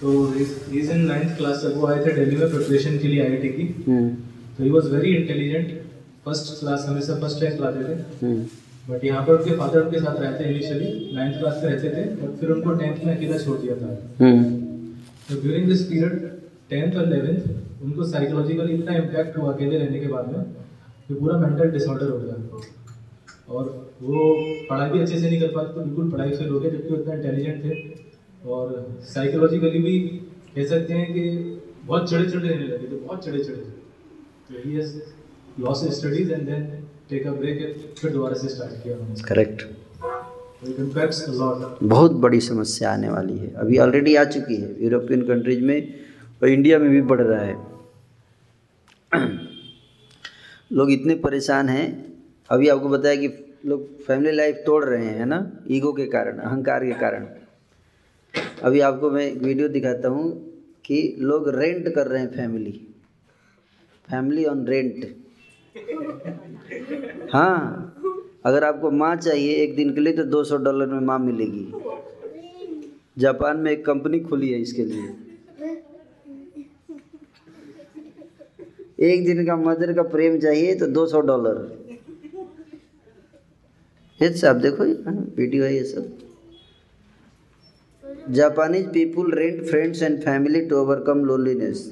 तो इज़ इन नाइन्थ क्लास तक वो आए थे दिल्ली में प्रिपरेशन के लिए आईआईटी की। तो he was very intelligent first class हमेशा फ़र्स्ट रैंक लाते थे। बट यहाँ पर उनके फादर उनके साथ रहते हैं इनिशियली नाइन्थ क्लास में रहते थे। बट फिर उनको टेंथ में अकेला छोड़ दिया था। तो ड्यूरिंग दिस पीरियड टेंथ और इलेवेंथ उनको साइकोलॉजिकली इतना इम्पैक्ट हुआ अकेले रहने के बाद में कि पूरा मेंटल डिसऑर्डर हो गया। और वो पढ़ाई भी अच्छे से नहीं कर पाते तो बिल्कुल पढ़ाई फेल हो गए जबकि वो इतना इंटेलिजेंट थे। और साइकोलॉजिकली भी कह सकते हैं कि बहुत चढ़े चढ़े रहने लगे थे बहुत चढ़े चढ़े थे। तो he has loss studies and then take a break फिर दोबारा से स्टार्ट किया करेक्ट लॉट बहुत बड़ी समस्या आने वाली है। अभी ऑलरेडी आ चुकी है। यूरोपियन कंट्रीज़ में और इंडिया में भी बढ़ रहा है। लोग इतने परेशान हैं अभी आपको बताया कि लोग फैमिली लाइफ तोड़ रहे हैं ना? ईगो के कारण, अहंकार के कारण। अभी आपको मैं वीडियो दिखाता हूँ कि लोग रेंट कर रहे हैं फैमिली फैमिली ऑन रेंट हाँ अगर आपको माँ चाहिए एक दिन के लिए तो 200 डॉलर में माँ मिलेगी। जापान में एक कंपनी खुली है इसके लिए। एक दिन का मदर का प्रेम चाहिए तो 200 डॉलर ये सब देखो ये हाँ, वीडियो है ये सब। Japanese people rent friends and family to overcome loneliness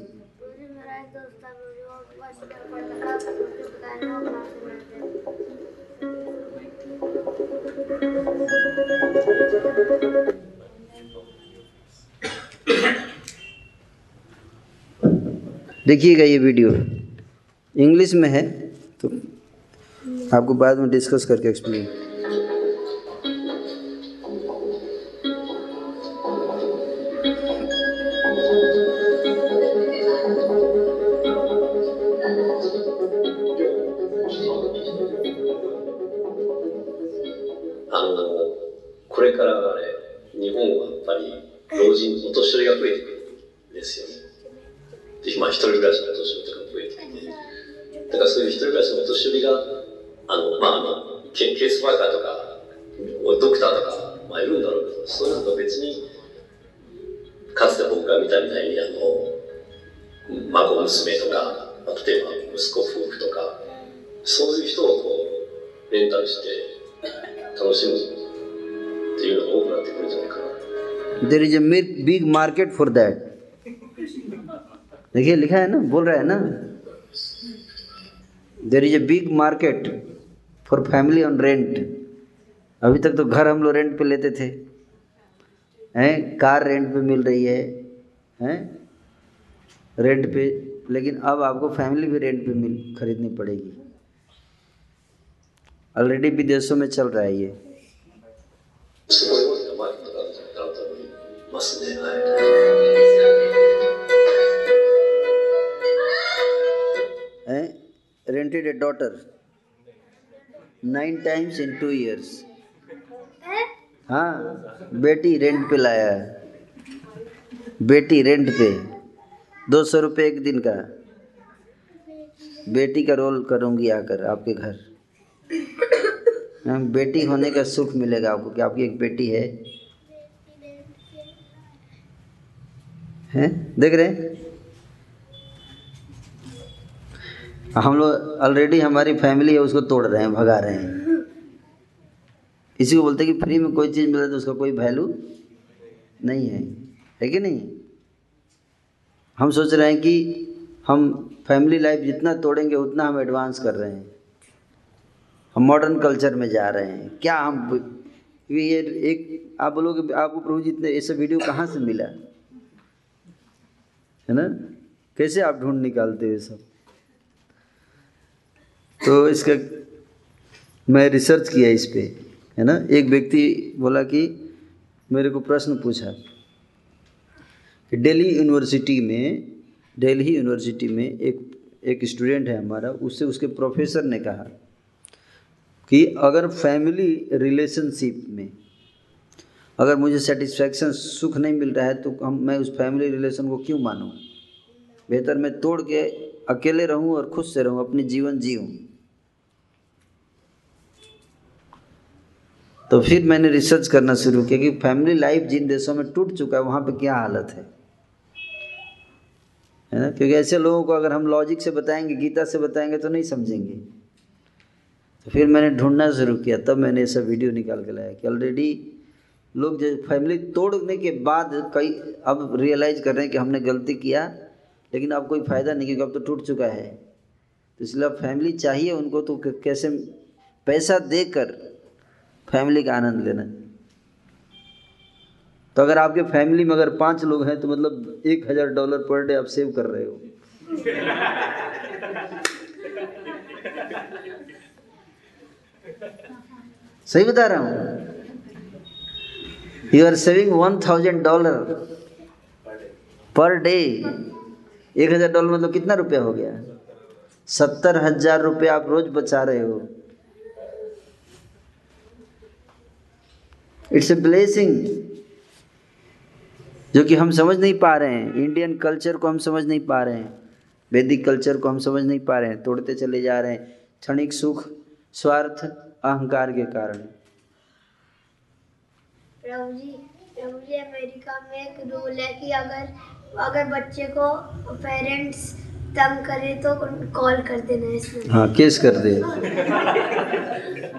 देखिएगा ये वीडियो इंग्लिश में है तो आपको बाद में डिस्कस करके एक्सप्लेन मार्केट फॉर दैट देखिए, लिखा है ना, बोल रहा है ना? There is a big market for family on rent अभी तक तो घर हम लोग रेंट पे लेते थे। हैं? कार रेंट पे मिल रही है। हैं? रेंट पे, लेकिन अब आपको फैमिली भी रेंट पे मिल, खरीदनी पड़ेगी। ऑलरेडी विदेशों में चल रहा है ये। What's the name like that? Eh? Rented a daughter. Nine times in two years. हाँ बेटी रेंट पे लाया है बेटी रेंट पे दो सौ रुपये एक दिन का। बेटी का रोल करूँगी आकर आपके घर। हाँ, बेटी होने का सुख मिलेगा आपको कि आपकी एक बेटी है। हैं? देख रहे हैं? हम लोग ऑलरेडी हमारी फैमिली है, उसको तोड़ रहे हैं, भगा रहे हैं। इसी को बोलते हैं कि फ्री में कोई चीज़ मिले तो उसका कोई वैल्यू नहीं है। है कि नहीं? हम सोच रहे हैं कि हम फैमिली लाइफ जितना तोड़ेंगे, उतना हम एडवांस कर रहे हैं। हम मॉडर्न कल्चर में जा रहे हैं। क्या हम ये एक, आप बोलोगे, आपको प्रभु जी इतने, ऐसे वीडियो कहाँ से मिला? है ना? कैसे आप ढूंढ निकालते हो सब? तो इसका मैं रिसर्च किया इस पर है ना? एक व्यक्ति बोला कि मेरे को प्रश्न पूछा कि दिल्ली यूनिवर्सिटी में, दिल्ली यूनिवर्सिटी में एक एक स्टूडेंट है हमारा, उससे उसके प्रोफेसर ने कहा कि अगर फैमिली रिलेशनशिप में अगर मुझे सेटिस्फैक्शन सुख नहीं मिल रहा है तो हम, मैं उस फैमिली रिलेशन को क्यों मानूँ? बेहतर मैं तोड़ के अकेले रहूँ और खुश से रहूँ, अपने जीवन जीऊँ। तो फिर मैंने रिसर्च करना शुरू किया कि फैमिली लाइफ जिन देशों में टूट चुका है, वहाँ पे क्या हालत है? है ना? क्योंकि ऐसे लोगों को अगर हम लॉजिक से बताएँगे, गीता से बताएँगे तो नहीं समझेंगे। तो फिर मैंने ढूंढना शुरू किया, तब मैंने ऐसा वीडियो निकाल के लाया कि ऑलरेडी लोग फैमिली तोड़ने के बाद कई अब रियलाइज़ कर रहे हैं कि हमने गलती किया, लेकिन अब कोई फ़ायदा नहीं, क्योंकि अब तो टूट चुका है। तो इसलिए अब फैमिली चाहिए उनको तो कैसे पैसा देकर फैमिली का आनंद लेना। तो अगर आपके फैमिली में अगर पाँच लोग हैं तो मतलब एक हज़ार डॉलर पर डे आप सेव कर रहे हो। सही बता रहा हूँ? You are saving one thousand dollar per day एक हज़ार डॉलर मतलब कितना रुपया हो गया? सत्तर हज़ार रुपया आप रोज बचा रहे हो। इट्स ए ब्लेसिंग जो कि हम समझ नहीं पा रहे हैं। इंडियन कल्चर को हम समझ नहीं पा रहे हैं। वैदिक कल्चर को हम समझ नहीं पा रहे हैं। तोड़ते चले जा रहे हैं। क्षणिक सुख, स्वार्थ, अहंकार के कारण। प्रभु जी प्रभु जी अमेरिका में एक रूल है कि अगर अगर बच्चे को पेरेंट्स तंग करे तो कॉल कर देना इसमें हाँ केस कर दे।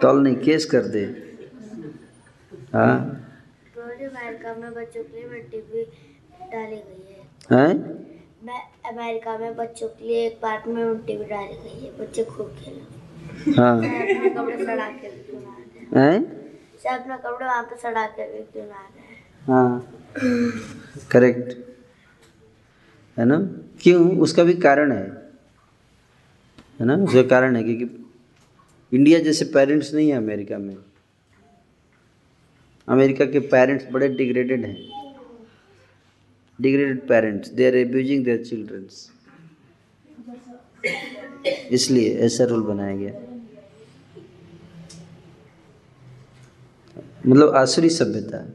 कॉल नहीं केस कर दे। हाँ? अमेरिका में बच्चों के लिए मिट्टी भी डाली गई है। हैं? मैं अमेरिका में बच्चों के लिए एक पार्क में मिट्टी भी डाली गई है बच्चे खूब खेलो हाँ। कपड़े सड़ा के हैं? अपने कपड़े वहाँ पे सड़ा के क्यों ना रहे हाँ करेक्ट है ना? क्यों? उसका भी कारण है। है ना? उसका कारण है क्योंकि इंडिया जैसे पेरेंट्स नहीं है अमेरिका में। अमेरिका के पेरेंट्स बड़े डिग्रेडेड हैं। Degraded parents they are abusing their childrens इसलिए ऐसा रूल बनाया गया। मतलब आसुरी सभ्यता।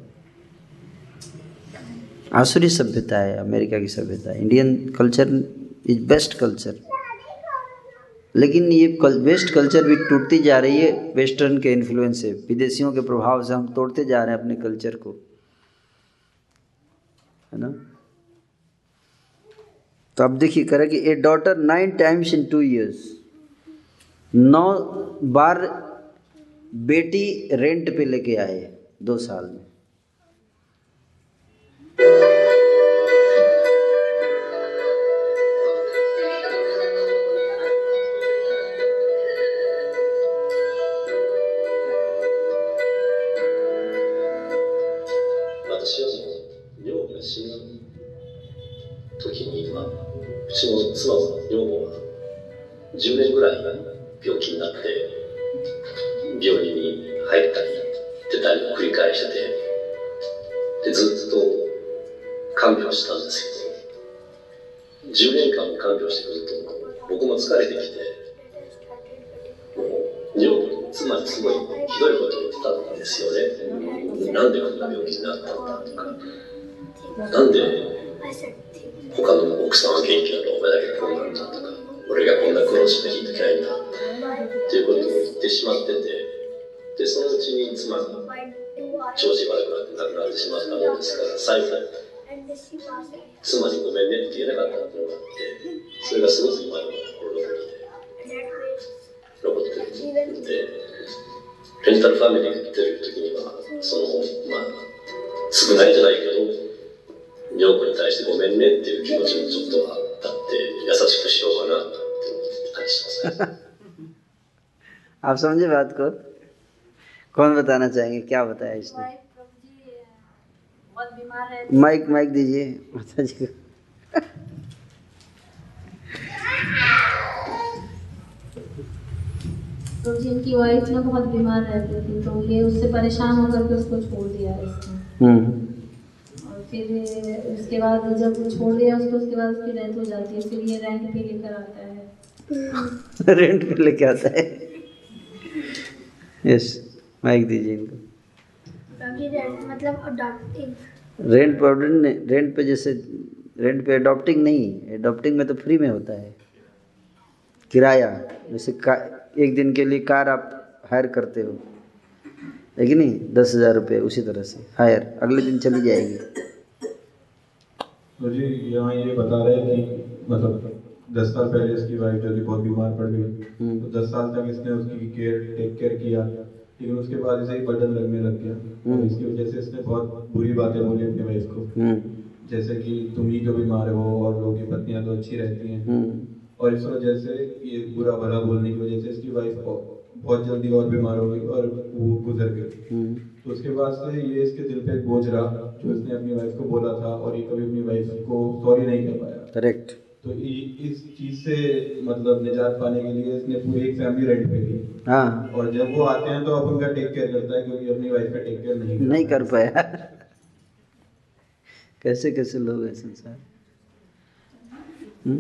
आसुरी सभ्यता है अमेरिका की सभ्यता Indian culture is best culture लेकिन ये कल, वेस्ट कल्चर भी टूटती जा रही है। वेस्टर्न के इन्फ्लुएंस से विदेशियों के प्रभाव से हम तोड़ते जा रहे हैं अपने कल्चर को। है ना? तो अब देखिए करें कि a daughter nine times in two years नौ बार बेटी रेंट पे लेके आए दो साल में। समझे बात को? कौन बताना चाहेंगे? क्या बताया इसने? माइक माइक दीजिए। माता जी को। तो जिनकी वाइफ ना बहुत बीमार रहती थी तो ये उससे परेशान होकर के उसको छोड़ दिया इसने। और फिर उसके बाद जब छोड़ दिया उसको उसके बाद उसकी डेथ हो जाती है फिर ये रेंट पे लेकर आता है। रेंट पे लेके आता है। यस माइक दीजिए इनको। मतलब अडॉप्टिंग रेंट पे रेंट पे जैसे रेंट पे अडॉप्टिंग नहीं अडॉप्टिंग में तो फ्री में होता है। किराया जैसे का एक दिन के लिए कार आप हायर करते हो। है कि नहीं? दस हज़ार रुपये उसी तरह से हायर अगले दिन चली जाएगी। मुझे यहाँ ये बता रहे हैं कि मतलब दस साल पहले इसकी वाइफ जो थी बहुत बीमार पड़ गई। हम्म। तो दस साल तक इसने उसकी केयर टेक केयर किया। लेकिन उसके बाद इसे ही बर्डन लगने लग गया। हम्म। और इसकी वजह से इसने बहुत बुरी बातें बोली अपनी वाइफ को। हम्म, जैसे कि तुम ही जो बीमार हो और लोगों की पत्नियाँ तो अच्छी रहती हैं। और इस वजह से ये बुरा भला बोलने की वजह से इसकी वाइफ बहुत जल्दी और बीमार हो गई और वो गुजर गई। तो उसके बाद से ये इसके दिल पे एक बोझ रहा जो इसने अपनी वाइफ को बोला था और ये कभी अपनी वाइफ को सॉरी नहीं कर पाया। करेक्ट तो इस चीज़ से मतलब निजात पाने के लिए इसने पूरी एक फैमिली रेंट पे की हाँ। और जब वो आते हैं तो अब उनका टेक केयर करता है क्योंकि अपनी वाइफ का टेक केयर नहीं नहीं कर पाया। कैसे कैसे लोग हैं संसार? हम्म?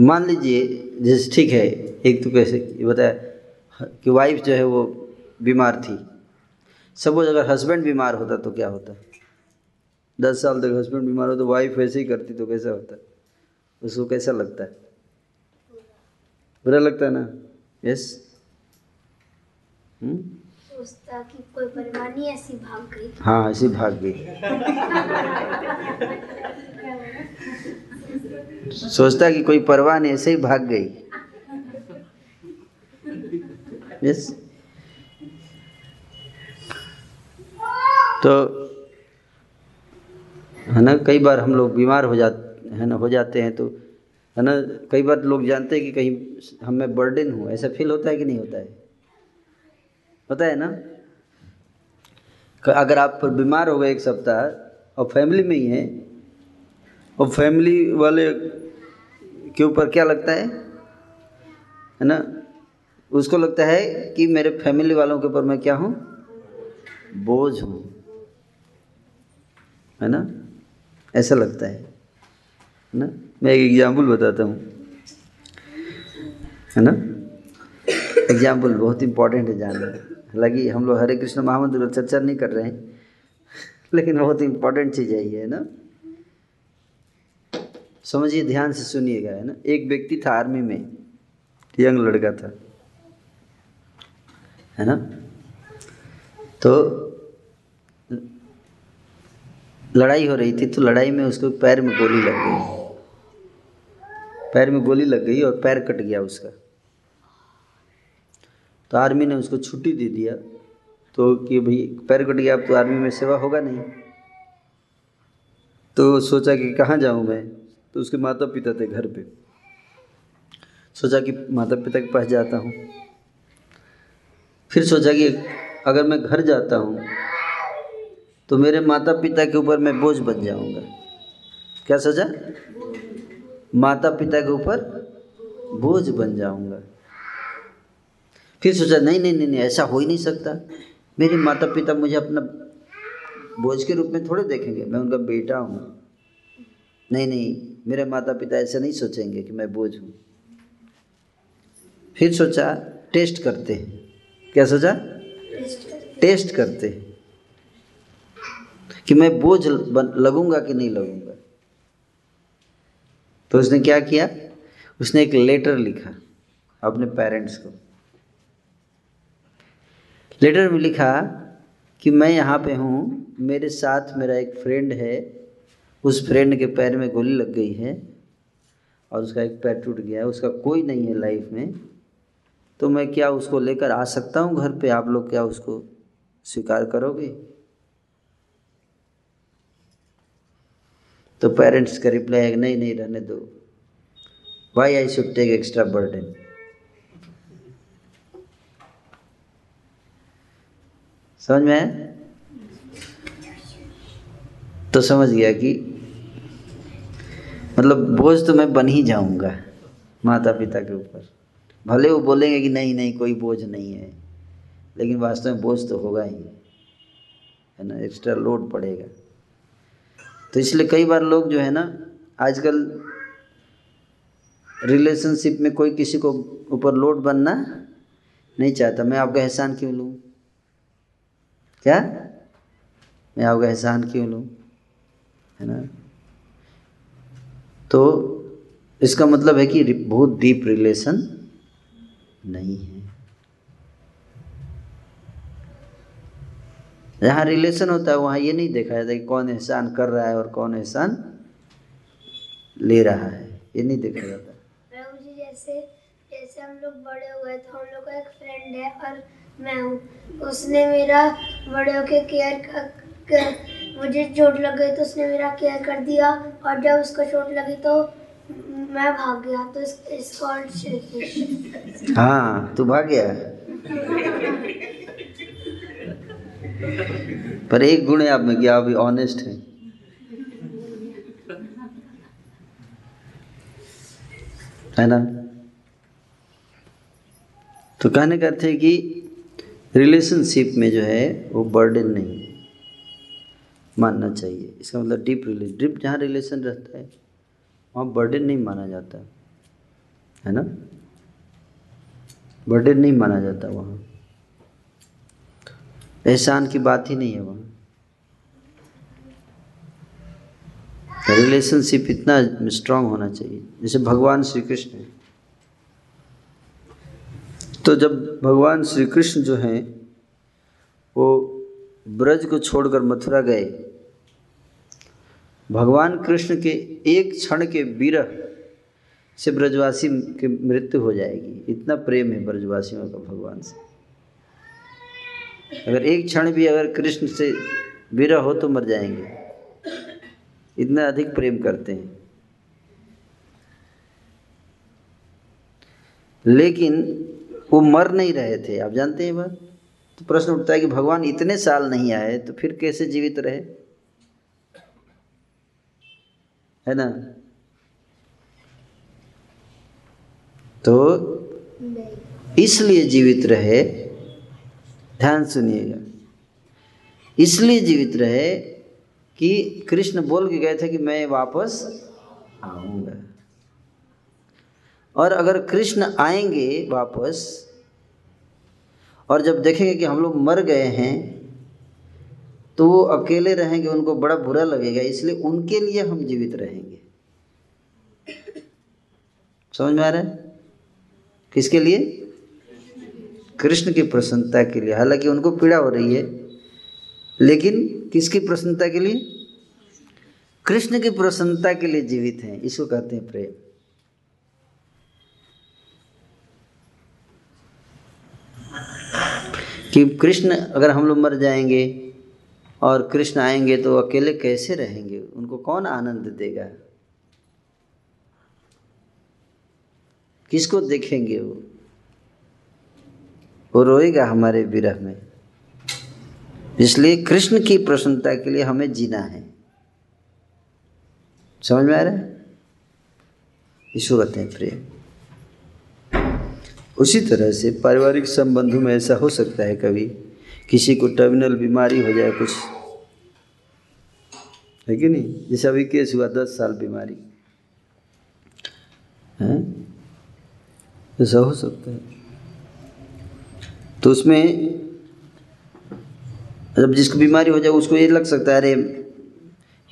मान लीजिए जैसे ठीक है एक तो कैसे बताया कि वाइफ जो है वो बीमार थी। सपोज़ अगर हस्बैंड बीमार होता तो क्या होता? दस साल तक हस्बैंड बीमार हो तो वाइफ ऐसे ही करती तो कैसा होता? है उसको कैसा लगता? है बुरा लगता है ना? Yes hmm? सोचता कि कोई परवाह नहीं ऐसी भाग गई। हाँ ऐसी भाग गई। सोचता कि कोई परवाह नहीं ऐसे ही भाग गई। यस तो है ना? कई बार हम लोग बीमार हो जाते, है ना, हो जाते हैं तो है ना? कई बार लोग जानते हैं कि कहीं हमें बर्डन हूँ, ऐसा फील होता है कि नहीं होता है? होता है ना? अगर आप बीमार हो गए एक सप्ताह और फैमिली में ही हैं, और फैमिली वाले के ऊपर क्या लगता है? है ना? उसको लगता है कि मेरे फैमिली वालों के ऊपर मैं क्या हूँ? बोझ हूँ। है ना? ऐसा लगता है ना? मैं एक एग्ज़ाम्पल बताता हूँ, है ना? एग्ज़ाम्पल बहुत इंपॉर्टेंट है जानना हालाँकि हम लोग हरे कृष्ण महामंत्र चर्चा नहीं कर रहे हैं, लेकिन बहुत इंपॉर्टेंट चीज़ है है ना? समझिए, ध्यान से सुनिएगा, है ना? एक व्यक्ति था आर्मी में, यंग लड़का था, है ना? तो लड़ाई हो रही थी तो लड़ाई में उसको पैर में गोली लग गई। पैर में गोली लग गई और पैर कट गया उसका। तो आर्मी ने उसको छुट्टी दे दिया तो कि भाई, पैर कट गया, अब तो आर्मी में सेवा होगा नहीं। तो सोचा कि कहाँ जाऊँ मैं? तो उसके माता पिता थे घर पे। सोचा कि माता पिता के पास जाता हूँ। फिर सोचा कि अगर मैं घर जाता हूँ तो मेरे माता पिता के ऊपर मैं बोझ बन जाऊँगा। क्या सोचा माता पिता के ऊपर बोझ बन जाऊँगा। फिर सोचा नहीं नहीं नहीं नहीं ऐसा हो ही नहीं सकता। मेरे माता पिता मुझे अपना बोझ के रूप में थोड़े देखेंगे। मैं उनका बेटा हूँ। नहीं नहीं मेरे माता पिता ऐसे नहीं सोचेंगे कि मैं बोझ हूँ। फिर सोचा टेस्ट करते क्या सोचा? टेस्ट करते कि मैं बोझ लगूँगा कि नहीं लगूँगा? तो उसने क्या किया? उसने एक लेटर लिखा अपने पेरेंट्स को। लेटर में लिखा कि मैं यहाँ पे हूँ, मेरे साथ मेरा एक फ्रेंड है, उस फ्रेंड के पैर में गोली लग गई है और उसका एक पैर टूट गया है, उसका कोई नहीं है लाइफ में। तो मैं क्या उसको लेकर आ सकता हूँ घर पे? आप लोग क्या उसको स्वीकार करोगे? तो पेरेंट्स का रिप्लाई है नहीं नहीं रहने दो। Why I should take extra burden समझ में तो समझ गया कि मतलब बोझ तो मैं बन ही जाऊँगा माता पिता के ऊपर। भले वो बोलेंगे कि नहीं नहीं, कोई बोझ नहीं है, लेकिन वास्तव में बोझ तो होगा ही, है ना? एक्स्ट्रा लोड पड़ेगा। तो इसलिए कई बार लोग जो है ना, आजकल रिलेशनशिप में कोई किसी को ऊपर लोड बनना नहीं चाहता। मैं आपका एहसान क्यों लूँ? क्या? मैं आपका एहसान क्यों लूँ? है ना? तो इसका मतलब है कि बहुत डीप रिलेशन नहीं है। जहाँ रिलेशन होता है वहाँ ये नहीं देखा जाता कि कौन एहसान कर रहा है और कौन एहसान ले रहा है। ये नहीं देखा जाता। जैसे जैसे हम लोग बड़े हुए तो हम लोग का एक फ्रेंड है और मैं हूँ। उसने मेरा बड़े होके केयर कर, कर मुझे चोट लग गई तो उसने मेरा केयर कर दिया और जब उसको चोट लगी तो मैं भाग गया। तो इस, इसको हाँ तू भाग गया? पर एक गुण है आप में कि आप ऑनेस्ट हैं। है ना? तो कहने का अर्थ है कि रिलेशनशिप में जो है, वो बर्डन नहीं मानना चाहिए। इसका मतलब डीप रिलेशन डीप जहाँ रिलेशन रहता है, वहाँ बर्डन नहीं माना जाता। है ना? बर्डन नहीं माना जाता वहाँ। एहसान की बात ही नहीं है वहाँ रिलेशनशिप इतना स्ट्रांग होना चाहिए, जैसे भगवान श्री कृष्ण तो जब भगवान श्री कृष्ण जो हैं, वो ब्रज को छोड़कर मथुरा गए, भगवान कृष्ण के एक क्षण के विरह से ब्रजवासी की मृत्यु हो जाएगी। इतना प्रेम है ब्रजवासियों का भगवान से। अगर एक क्षण भी अगर कृष्ण से विरह हो तो मर जाएँगे। इतना अधिक प्रेम करते हैं। लेकिन वो मर नहीं रहे थे। आप जानते हैं बात? तो प्रश्न उठता है कि भगवान इतने साल नहीं आए तो फिर कैसे जीवित रहे? है ना? तो इसलिए जीवित रहे ध्यान सुनिएगा। इसलिए जीवित रहे कि कृष्ण बोल के गए थे कि मैं वापस आऊँगा। और अगर कृष्ण आएँगे वापस, और जब देखेंगे कि हम लोग मर गए हैं तो वो अकेले रहेंगे, उनको बड़ा बुरा लगेगा, इसलिए उनके लिए हम जीवित रहेंगे। समझ में आ रहा है? किसके लिए? कृष्ण की प्रसन्नता के लिए। हालाँकि उनको पीड़ा हो रही है, लेकिन किसकी प्रसन्नता के लिए? कृष्ण की प्रसन्नता के लिए जीवित हैं। इसको कहते हैं प्रेम। कि कृष्ण, अगर हम लोग मर जाएँगे और कृष्ण आएँगे तो अकेले कैसे रहेंगे? उनको कौन आनंद देगा? किसको देखेंगे वो? वो रोएगा हमारे विरह में। इसलिए कृष्ण की प्रसन्नता के लिए हमें जीना है। समझ में आ रहा है? इसको कहते हैं प्रेम उसी तरह से पारिवारिक संबंधों में ऐसा हो सकता है कभी, किसी को टर्मिनल बीमारी हो जाए कुछ। है कि नहीं? जैसे अभी केस हुआ, दस साल बीमारी। है? ऐसा हो सकता है। तो उसमें जब जिसको बीमारी हो जाए उसको ये लग सकता है, अरे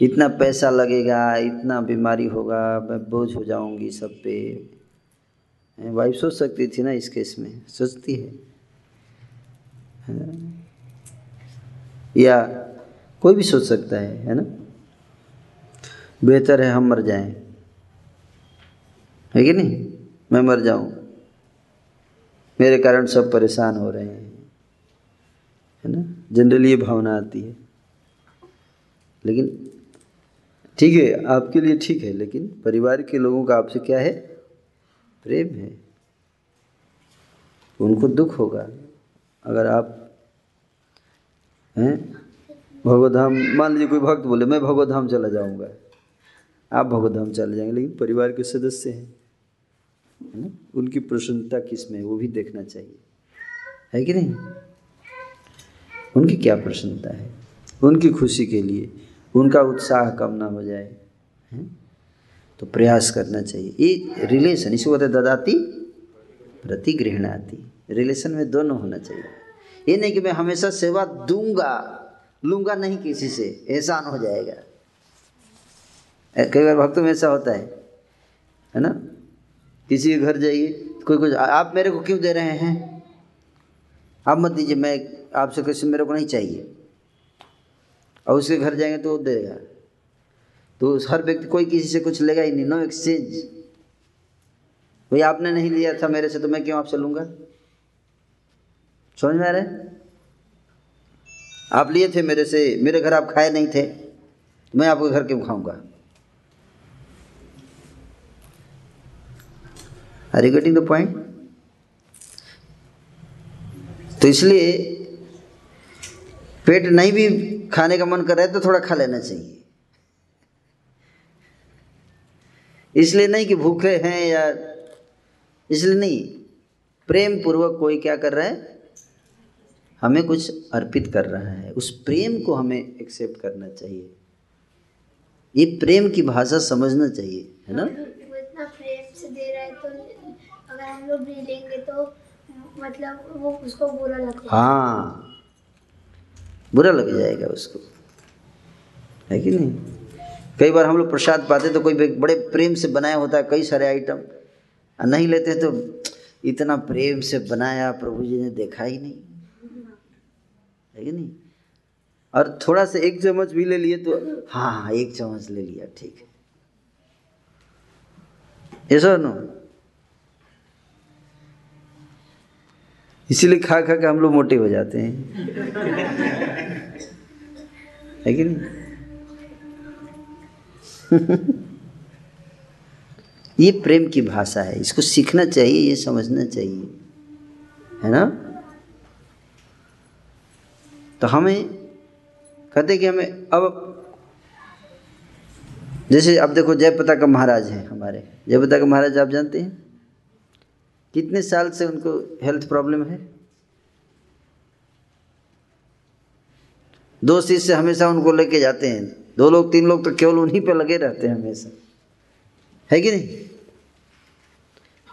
इतना पैसा लगेगा, इतना बीमारी होगा, मैं बोझ हो जाऊँगी सब पे। वाइफ सोच सकती थी ना इस केस में, सोचती है। या कोई भी सोच सकता है है ना? बेहतर है हम मर जाएँ। है कि नहीं? मैं मर जाऊँ। मेरे कारण सब परेशान हो रहे हैं। है ना? जनरली ये भावना आती है। लेकिन ठीक है, आपके लिए ठीक है, लेकिन परिवार के लोगों का आपसे क्या है? प्रेम है। उनको दुख होगा। अगर आप, हैं? भगवधाम मान लीजिए कोई भक्त बोले, मैं भगवधाम चला जाऊँगा। आप भगवधाम चले जाएँगे, लेकिन परिवार के सदस्य हैं। है ना? उनकी प्रसन्नता किसमें वो भी देखना चाहिए। है कि नहीं? उनकी क्या प्रसन्नता है? उनकी खुशी के लिए, उनका उत्साह कम ना हो जाए, है? तो प्रयास करना चाहिए। ये रिलेशन इसको कहते ददाती, प्रतिगृहणाती। रिलेशन में दोनों होना चाहिए। ये नहीं कि मैं हमेशा सेवा दूँगा, लूँगा नहीं किसी से, एहसान हो जाएगा। कई बार भक्तों में ऐसा होता है है ना? किसी के घर जाइए। कोई कुछ आप मेरे को क्यों दे रहे हैं? आप मत दीजिए, मैं आपसे कुछ मेरे को नहीं चाहिए। और उसके घर जाएँगे तो वो देगा। तो हर व्यक्ति, कोई किसी से कुछ लेगा ही नहीं नो एक्सचेंज भाई, आपने नहीं लिया था मेरे से तो मैं क्यों आपसे लूँगा? समझ में आ रहे आप लिए थे मेरे से, मेरे घर आप खाए नहीं थे मैं आपके घर क्यों खाऊँगा? Are you getting the point तो इसलिए पेट नहीं भी खाने का मन कर रहा है तो थोड़ा खा लेना चाहिए। इसलिए नहीं कि भूखे हैं या इसलिए नहीं प्रेम पूर्वक कोई क्या कर रहा है? हमें कुछ अर्पित कर रहा है। उस प्रेम को हमें एक्सेप्ट करना चाहिए। ये प्रेम की भाषा समझना चाहिए, है ना? तो हम लोग भी लेंगे तो मतलब वो उसको बुरा हाँ। बुरा लग जाएगा उसको। है कि नहीं? कई बार हम लोग प्रसाद पाते तो कोई बड़े प्रेम से बनाया होता है, कई सारे आइटम नहीं लेते तो इतना प्रेम से बनाया प्रभु जी ने देखा ही नहीं। है कि नहीं? और थोड़ा सा एक चम्मच भी ले लिए तो हाँ हाँ एक चम्मच ले लिया, ठीक है। ऐसा नो इसीलिए खा खा के हम लोग मोटे हो जाते हैं। है कि नहीं? ये प्रेम की भाषा है। इसको सीखना चाहिए, ये समझना चाहिए। है ना? तो हमें कहते कि हमें अब जैसे अब देखो जयपता का महाराज है हमारे। जयपता का महाराज आप जानते हैं? कितने साल से उनको हेल्थ प्रॉब्लम है? दो शिष्य हमेशा उनको लेके जाते हैं। दो लोग, तीन लोग तो केवल उन्हीं पे लगे रहते हैं हमेशा। है कि नहीं?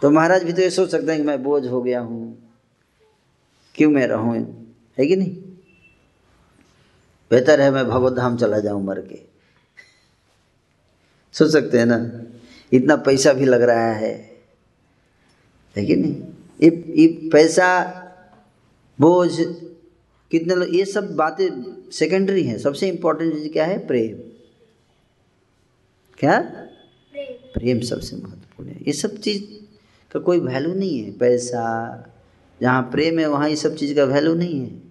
तो महाराज भी तो ये सोच सकते हैं कि मैं बोझ हो गया हूँ। क्यों मैं रहूँ? है कि नहीं? बेहतर है मैं भगवत धाम चला जाऊँ मर के। सोच सकते हैं ना? इतना पैसा भी लग रहा है। है कि नहीं? ये ये पैसा, बोझ, कितने लोग, ये सब बातें सेकेंडरी हैं। सबसे इम्पोर्टेंट चीज़ क्या है? प्रेम। क्या? प्रेम सबसे महत्वपूर्ण है। ये सब चीज़ का कोई वैल्यू नहीं है। पैसा, जहाँ प्रेम है, वहाँ ये सब चीज़ का वैल्यू नहीं है।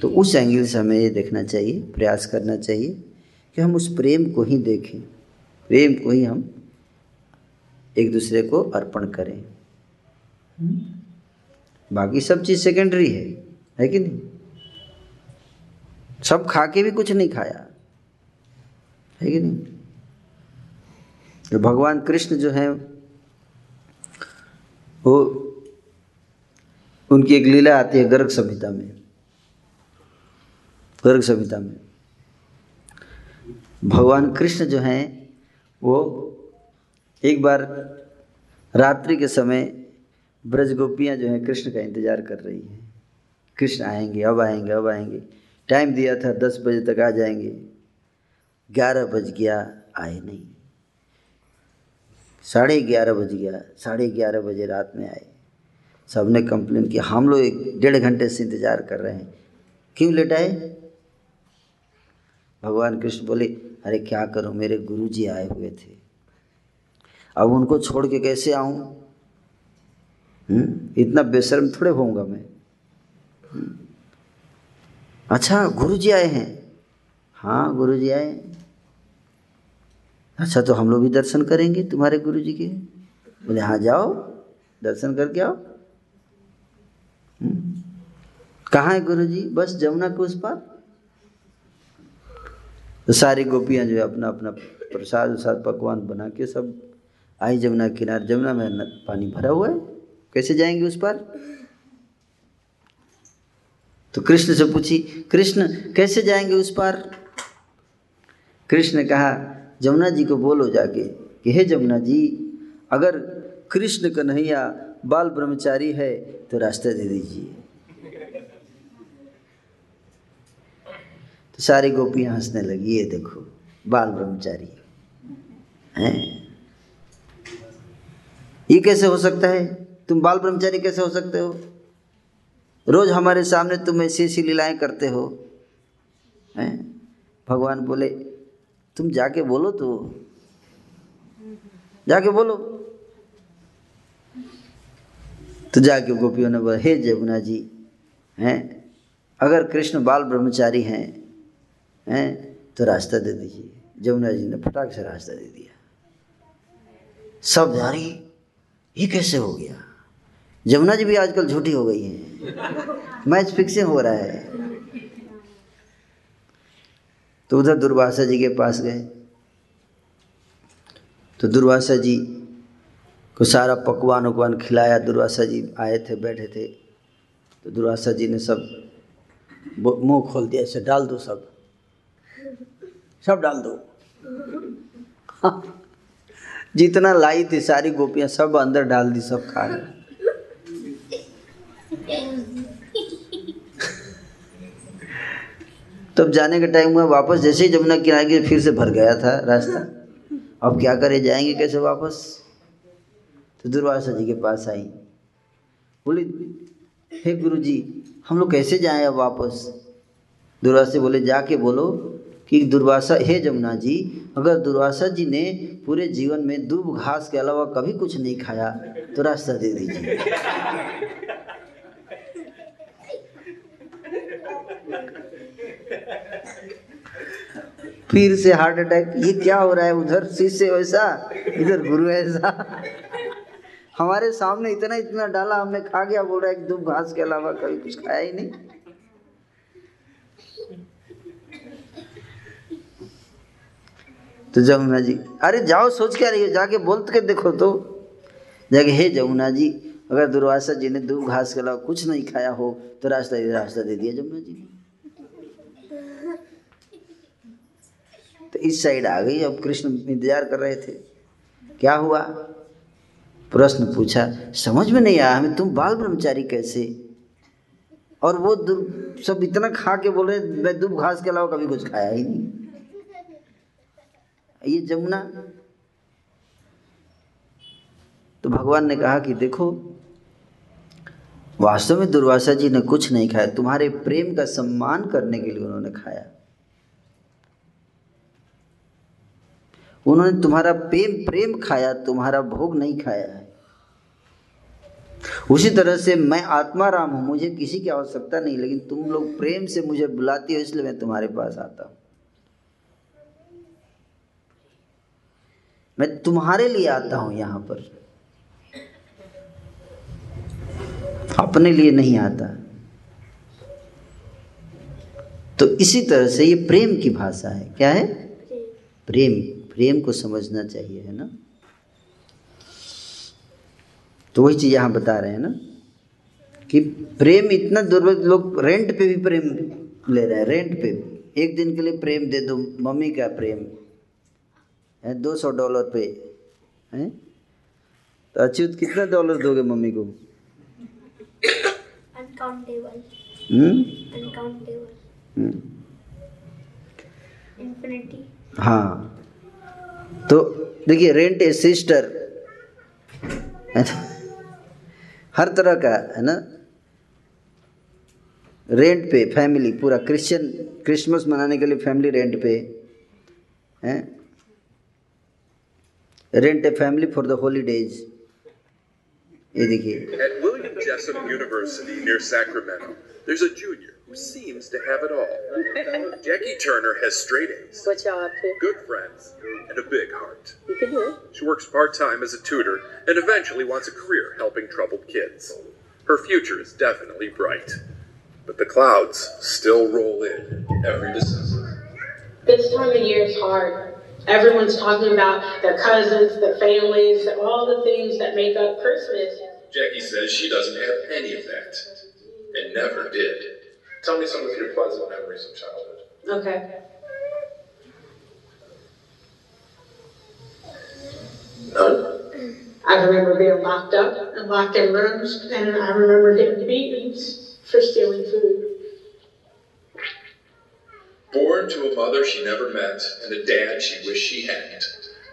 तो उस एंगल से हमें ये देखना चाहिए, प्रयास करना चाहिए कि हम उस प्रेम को ही देखें। प्रेम को ही हम एक दूसरे को अर्पण करें। बाकी सब चीज़ सेकेंडरी है है कि नहीं? सब खा के भी कुछ नहीं खाया, है कि नहीं? तो भगवान कृष्ण जो है, वो उनकी एक लीला आती है गर्ग संहिता में। गर्ग संहिता में। भगवान कृष्ण जो हैं वो एक बार रात्रि के समय ब्रज गोपियाँ जो हैं कृष्ण का इंतज़ार कर रही हैं। कृष्ण आएँगे, अब आएँगे अब आएँगे। टाइम दिया था, दस बजे तक आ जाएँगे। ग्यारह बज गया, आए नहीं। साढ़े ग्यारह बज गया, साढ़े ग्यारह बजे रात में आए। सबने कंप्लेन किया, हम लोग एक डेढ़ घंटे से इंतज़ार कर रहे हैं। क्यों लेट आए? भगवान कृष्ण बोले अरे क्या करूँ? मेरे गुरु जी आए हुए थे। अब उनको छोड़ के कैसे आऊँ? हम्म? इतना बेशर्म थोड़े होऊँगा मैं। हम्म? अच्छा गुरु जी आए हैं। हाँ गुरु जी आए अच्छा तो हम लोग भी दर्शन करेंगे तुम्हारे गुरु जी के। बोले हाँ जाओ, दर्शन करके आओ। हम्म? कहाँ है गुरु जी बस जमुना के उस पार? तो सारी गोपियाँ जो है अपना अपना प्रसाद उसाद पकवान बना के सब आई जमुना किनारे। जमुना में पानी भरा हुआ है। कैसे जाएँगे उस पर? तो कृष्ण से पूछी, कृष्ण, कैसे जाएँगे उस पर? कृष्ण कहा, जमुना जी को बोलो जाके कि, हे जमुना जी, अगर कृष्ण कन्हैया बाल ब्रह्मचारी है तो रास्ता दे दीजिए। तो सारी गोपियाँ हंसने लगी, ये देखो, बाल ब्रह्मचारी। हैं? ये कैसे हो सकता है? तुम बाल ब्रह्मचारी कैसे हो सकते हो? रोज हमारे सामने तुम ऐसी ऐसी लीलाएँ करते हो। हैं? भगवान बोले, तुम जाके बोलो तो। जाके बोलो। तो जाके गोपियों ने बोला, हे जमुना जी, हैं? अगर कृष्ण बाल ब्रह्मचारी हैं हैं? तो रास्ता दे दीजिए। जमुना जी ने फटाक से रास्ता दे दिया। सब रही ये कैसे हो गया? जमुना जी भी आजकल झूठी हो गई हैं। मैच फिक्सिंग हो रहा है। तो उधर दुर्वासा जी के पास गए। तो दुर्वासा जी को सारा पकवान उकवान खिलाया। दुर्वासा जी आए थे, बैठे थे। तो दुर्वासा जी ने सब मुँह खोल दिया, ऐसे डाल दो सब। सब डाल दो। जितना लाई थी सारी गोपियाँ सब अंदर डाल दी, सब खा गए तब जाने का टाइम हुआ वापस जैसे ही जमुना किनारे के फिर से भर गया था रास्ता। अब क्या करे, जाएँगे कैसे वापस? तो दुर्वासा जी के पास आई। बोली, हे गुरु जी हम लोग कैसे जाएँ अब वापस? दुर्वासा बोले, जाके बोलो कि दुर्वासा, हे जमुना जी, अगर दुर्वासा जी ने पूरे जीवन में दूब घास के अलावा कभी कुछ नहीं खाया तो रास्ता दे दीजिए। फिर से हार्ट अटैक, ये क्या हो रहा है? उधर शिष्य वैसा, इधर गुरु ऐसा। हमारे सामने इतना इतना डाला, हमने खा गया, बोल रहा है दूब घास के अलावा कभी कुछ खाया ही नहीं। तो जमुना जी, अरे जाओ, सोच क्या रही हो? जाके बोल के देखो तो। जाके, हे जमुना जी, अगर दुर्वासा जी ने दूब घास के अलावा कुछ नहीं खाया हो तो रास्ता रास्ता दे दिया जमुना जी ने। तो इस साइड आ गई। अब कृष्ण इंतज़ार कर रहे थे। क्या हुआ? प्रश्न पूछा, समझ में नहीं आया हमें, तुम बाल ब्रह्मचारी कैसे? और वो सब इतना खा के बोल रहे, मैं दूब घास के अलावा कभी कुछ खाया ही नहीं। ये जमुना। तो भगवान ने कहा कि देखो, वास्तव में दुर्वासा जी ने कुछ नहीं खाया, तुम्हारे प्रेम का सम्मान करने के लिए उन्होंने खाया। उन्होंने तुम्हारा प्रेम प्रेम खाया, तुम्हारा भोग नहीं खाया है। उसी तरह से मैं आत्मा राम हूँ, मुझे किसी की आवश्यकता नहीं, लेकिन तुम लोग प्रेम से मुझे बुलाती हो, इसलिए मैं तुम्हारे पास आता हूँ। मैं तुम्हारे लिए आता हूँ यहाँ पर। अपने लिए नहीं आता। तो इसी तरह से ये प्रेम की भाषा है। क्या है? प्रेम। प्रेम को समझना चाहिए, है ना? तो वही चीज़ यहाँ बता रहे हैं ना, कि प्रेम इतना दुर्बल, लोग रेंट पे भी प्रेम ले रहे हैं रेंट पे। एक दिन के लिए प्रेम दे दो, मम्मी का प्रेम। दो सौ डॉलर पे है? तो अच्युत कितना डॉलर दोगे मम्मी को? अनकाउंटेबल इन्फिनिटी हाँ। तो देखिए रेंट ए सिस्टर हर तरह का है ना? रेंट पे फैमिली पूरा क्रिश्चियन क्रिसमस मनाने के लिए फैमिली रेंट पे है? Rent a family for the holidays ये देखिए At William Jessup University near Sacramento, there's a junior who seems to have it all. Jackie Turner has straight A's, What y'all up to? good friends, and a big heart. You can do it. She works part time as a tutor and eventually wants a career helping troubled kids. Her future is definitely bright. But the clouds still roll in every December. This time of year is hard. Everyone's talking about their cousins, their families, all the things that make up Christmas. Jackie says she doesn't have any of that and never did. Tell me some of your pleasant memories of childhood. Okay. None? I remember being locked up and locked in rooms, and I remember getting beatings for stealing food. Born to a mother she never met and a dad she wished she hadn't,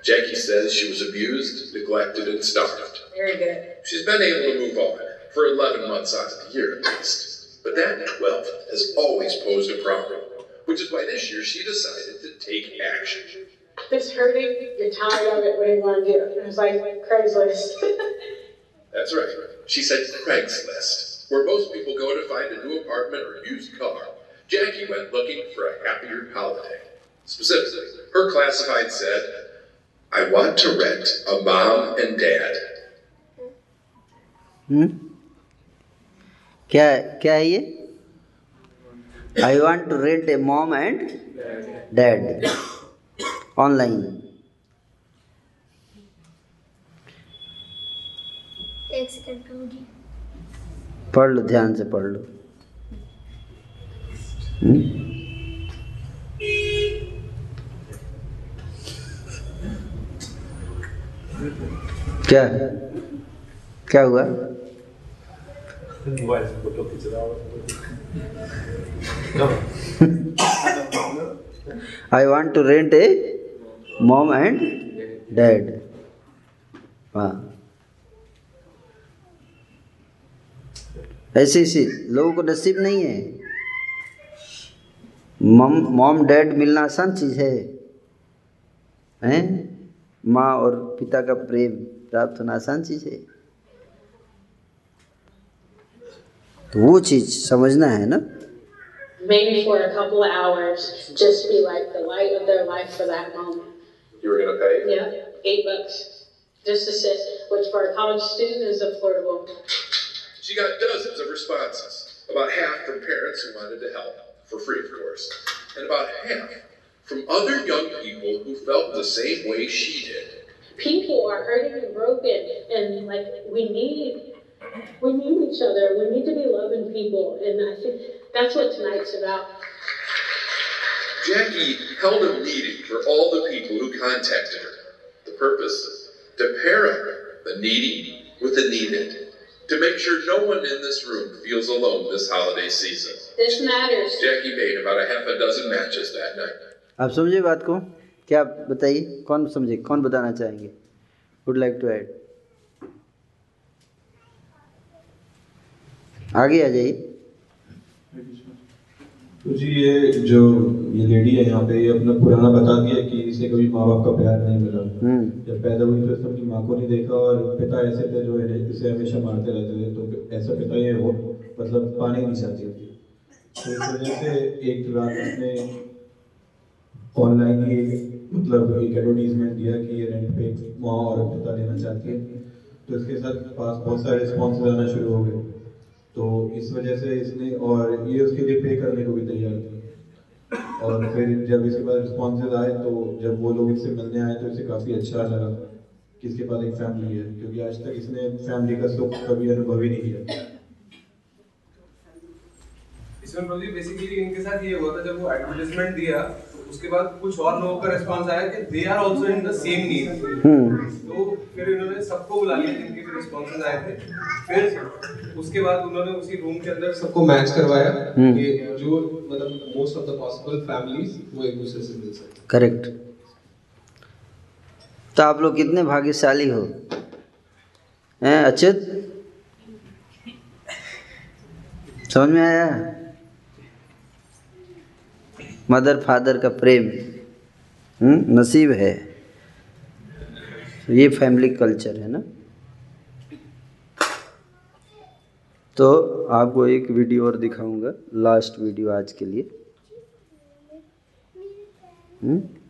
Jackie says she was abused, neglected, and starved. Very good. She's been able to move on, for 11 months out of the year at least. But that 12th has always posed a problem, which is why this year she decided to take action. This hurting, you're tired of it, what do you want to do? It was like Craigslist. That's right. She said Craigslist, where most people go to find a new apartment or used car. Jackie went looking for a happier holiday. Specifically, her classified said, I want to rent a mom and dad. हम्म क्या क्या है ये I want to rent a mom and dad online एक second प्रभु जी पढ़ लो ध्यान से पढ़ लो हम्म? क्या? क्या हुआ? I want to rent a mom and dad हाँ। ऐसे ऐसे, लोगों को नसीब नहीं है। मम मॉम डैड मिलना आसान चीज़ है हैं माँ और पिता का प्रेम प्राप्त होना आसान चीज़ है तो वो चीज़ समझना है ना Maybe for a couple of hours, just be like the light of their life for that moment. You were going to pay? Yeah, eight bucks just to sit, which for a college student is affordable. She got dozens of responses, about half from parents who wanted to help, for free, of course, and about half from other young people who felt the same way she did. People are hurting and broken, and like we need, we need each other. We need to be loving people, and I think that's what tonight's about. Jackie held a meeting for all the people who contacted her. The purpose? To pair up the needy with the needed. To make sure no one in this room feels alone this holiday season. This matters. Jackie made about a half a dozen matches that night. आप समझे बात को। क्या बताइए कौन समझे कौन बताना चाहेंगे? वुड लाइक टू ऐड आगे आ जाइए। तो जी ये जो ये लेडी है यहाँ पे ये अपना पुराना बता दिया कि इसे कभी माँ बाप का प्यार नहीं मिला। जब पैदा हुई तो इसने अपनी माँ को नहीं देखा और पिता ऐसे थे जो इसे हमेशा मारते रहते थे। तो ऐसा पिता ये वो मतलब पाने नहीं चाहती। इस वजह से एक रात इसने ऑनलाइन ही मतलब एक एडवर्टीजमेंट दिया कि ये रेंट पे माँ और पिता लेना चाहती है। तो इसके साथ पास बहुत सारे रिस्पॉन्स आना शुरू हो गए। तो इस वजह से इसने और ये उसके लिए पे करने को भी तैयार थी। और फिर जब इसके पास रिस्पॉन्सेज आए तो जब वो लोग इससे मिलने आए तो इसे काफ़ी अच्छा लगा कि इसके पास एक फैमिली है, क्योंकि आज तक इसने फैमिली का सुख कभी अनुभव ही नहीं किया। इसमें प्रदीप बेसिकली इनके साथ ये हुआ था जब वो एडवर्टाइजमेंट दिया तो उसके बाद कुछ और लोगों का रिस्पांस आया कि they are also in the same need तो फिर इन्होंने सबको बुला लिया जिनके भी रिस्पांसेस आए थे। फिर उसके बाद उन्होंने उसी रूम के अंदर सबको मैच करवाया कि जो मतलब most of the possible families वो एक दूसरे से मिल सके करेक्ट तो आप लोग कितने भाग्यशाली हो? हैं अच्युत? समझ में आया? मदर फादर का प्रेम हम्म नसीब है। ये फैमिली कल्चर है ना? तो आपको एक वीडियो और दिखाऊँगा, लास्ट वीडियो आज के लिए। हम्म?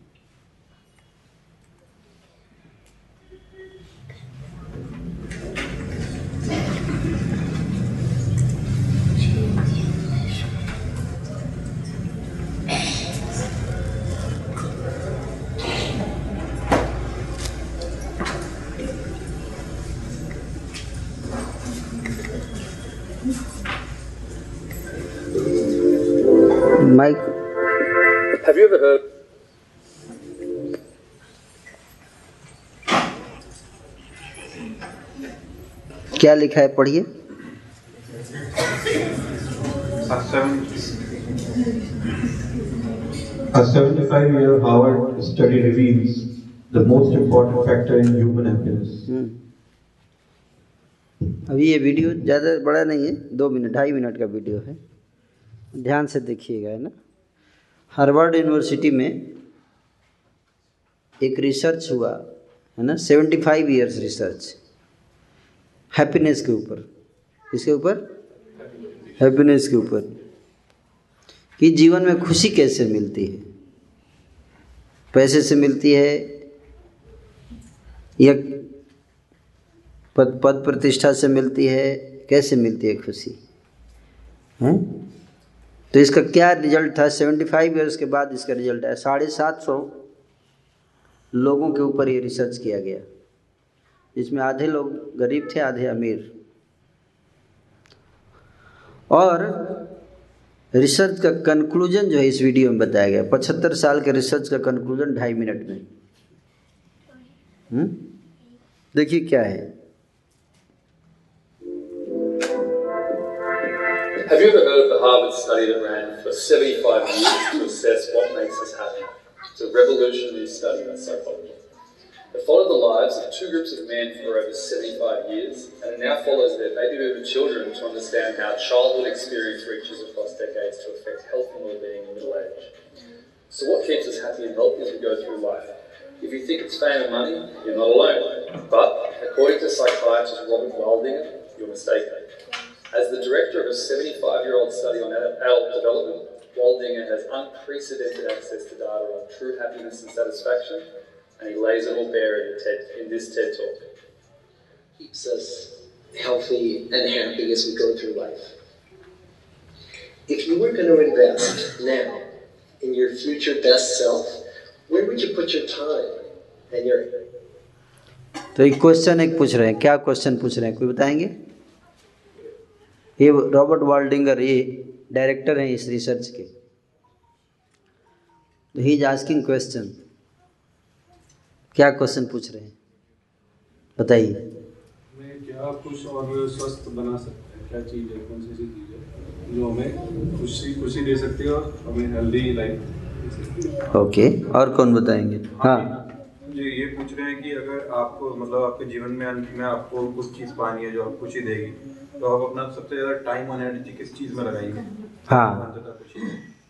Mike, Have you ever heard? क्या लिखा है पढ़िए A 75 year Harvard study reveals the most important factor in human happiness. अभी ये वीडियो ज़्यादा बड़ा नहीं है दो मिनट ढाई मिनट का वीडियो है ध्यान से देखिएगा, है ना? हार्वर्ड यूनिवर्सिटी में एक रिसर्च हुआ, है ना? Seventy five years research happiness के ऊपर। इसके ऊपर? हैप्पीनेस के ऊपर। कि जीवन में खुशी कैसे मिलती है? पैसे से मिलती है या पद पद प्रतिष्ठा से मिलती है? कैसे मिलती है खुशी? हैं? तो इसका क्या रिज़ल्ट था? सेवेंटी फाइव ईयर्स के बाद इसका रिज़ल्ट आया। साढ़े सात सौ लोगों के ऊपर ये रिसर्च किया गया। जिसमें आधे लोग गरीब थे, आधे अमीर। और रिसर्च का कंक्लूजन जो है, इस वीडियो में बताया गया। पचहत्तर साल के रिसर्च का कंक्लूजन ढाई मिनट में। हम्म? देखिए क्या है। Have you ever heard of the Harvard study that ran for 75 years to assess what makes us happy? It's a revolutionary study in psychology. It followed the lives of two groups of men for over 75 years, and it now follows their baby boomer children to understand how childhood experience reaches across decades to affect health and well-being in middle age. So what keeps us happy and healthy as we go through life? If you think it's fame and money, you're not alone. But according to psychiatrist Robert Waldinger, you're mistaken. As the director of a 75-year-old study on adult development, Waldinger has unprecedented access to data on true happiness and satisfaction and he lays it all bare in, TED, in this TED talk. Keeps us healthy and happy as we go through life. If you were going to invest now in your future best self, where would you put your time and your तो एक question एक पूछ रहे हैं क्या question पूछ रहे हैं कोई बताएंगे ये रॉबर्ट वाल्डिंगर ये डायरेक्टर हैं इस रिसर्च के। तो ही इज़ आस्किंग क्वेश्चन क्या क्वेश्चन पूछ रहे हैं? बताइए। क्या कुछ और स्वस्थ बना सकते हैं? क्या चीज़ है? कौन सी चीज़ है? जो हमें खुशी खुशी दे सकती है और हमें हेल्दी लाइफ ओके और कौन बताएँगे? हाँ। जी ये पूछ रहे हैं कि अगर आपको मतलब आपके जीवन में अंत में आपको कुछ चीज़ पानी है जो आपको खुशी देगी तो आप अपना सबसे ज़्यादा टाइम और एनर्जी किस चीज़ में लगाएँगे हाँ।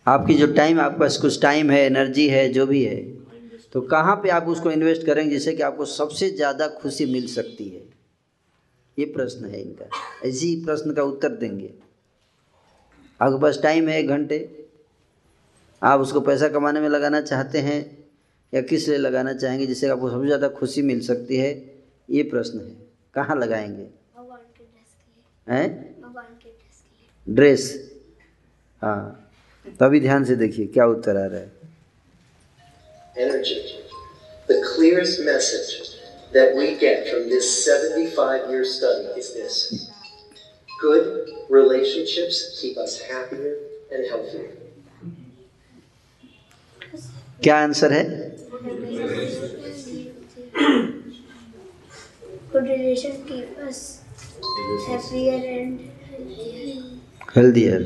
आपकी जो टाइम आपके पास कुछ टाइम है एनर्जी है जो भी है तो कहाँ पे आप उसको इन्वेस्ट करेंगे जिससे कि आपको सबसे ज़्यादा खुशी मिल सकती है? ये प्रश्न है इनका। इसी प्रश्न का उत्तर देंगे। आपके पास टाइम है एक घंटे। आप उसको पैसा कमाने में लगाना चाहते हैं या किस लिए लगाना चाहेंगे जिससे आपको सबसे ज़्यादा खुशी मिल सकती है ये प्रश्न है कहाँ लगाएँगे हैं ड्रेस हाँ तभी ध्यान से देखिए क्या उत्तर आ रहा है energy. The clearest message that we get from this 75 year study is this good relationships keep us happier and healthier. क्या आंसर है? हेल्दियर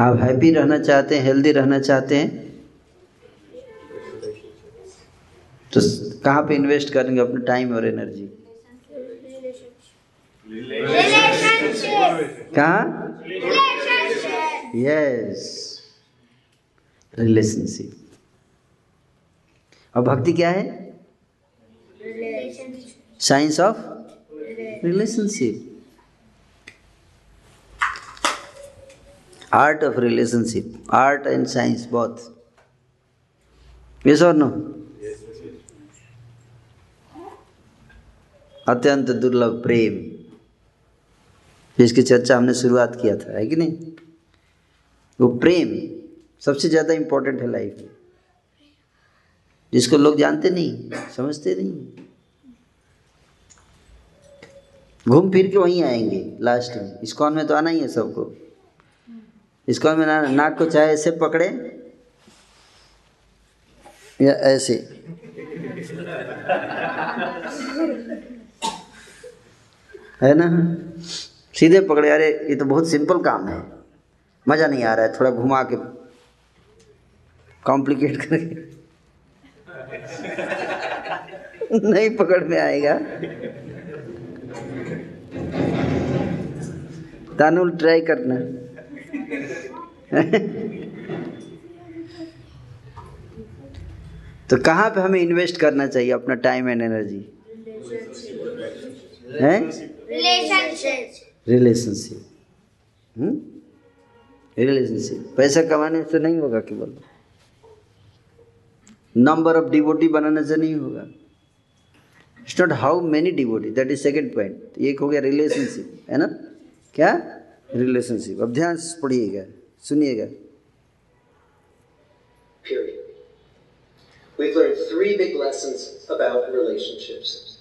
आप हैप्पी रहना चाहते हैं हेल्दी रहना चाहते हैं? तो कहाँ पे इन्वेस्ट करेंगे अपने टाइम और एनर्जी कहाँ? यस रिलेशनशिप और भक्ति क्या है? Science of relationship art of relationship art and science बहुत यस और नो अत्यंत दुर्लभ प्रेम। जिसकी चर्चा हमने शुरुआत किया था, है कि नहीं? वो प्रेम सबसे ज़्यादा इम्पोर्टेंट है लाइफ में। जिसको लोग जानते नहीं, समझते नहीं। घूम फिर के वहीं आएँगे लास्ट में। इस्कॉन में तो आना ही है सबको। इस्कॉन में ना, नाक को चाहे ऐसे पकड़े, या ऐसे। है ना? सीधे पकड़े, अरे, ये तो बहुत सिंपल काम है। मज़ा नहीं आ रहा है, थोड़ा घुमा के। कॉम्प्लिकेट करके। नहीं पकड़ में आएगा। तानुल ट्राई करना। तो कहाँ पे हमें इन्वेस्ट करना चाहिए अपना टाइम एंड एनर्जी है? रिलेशनशिप रिलेशनशिप पैसा कमाने से नहीं होगा केवल। नंबर ऑफ़ डिवोटी बनाने से नहीं होगा it's not how many devotee that is second point एक हो गया रिलेशनशिप है ना क्या रिलेशनशिप अब ध्यान से पढ़िएगा सुनिएगा. We've learned three big lessons about relationships.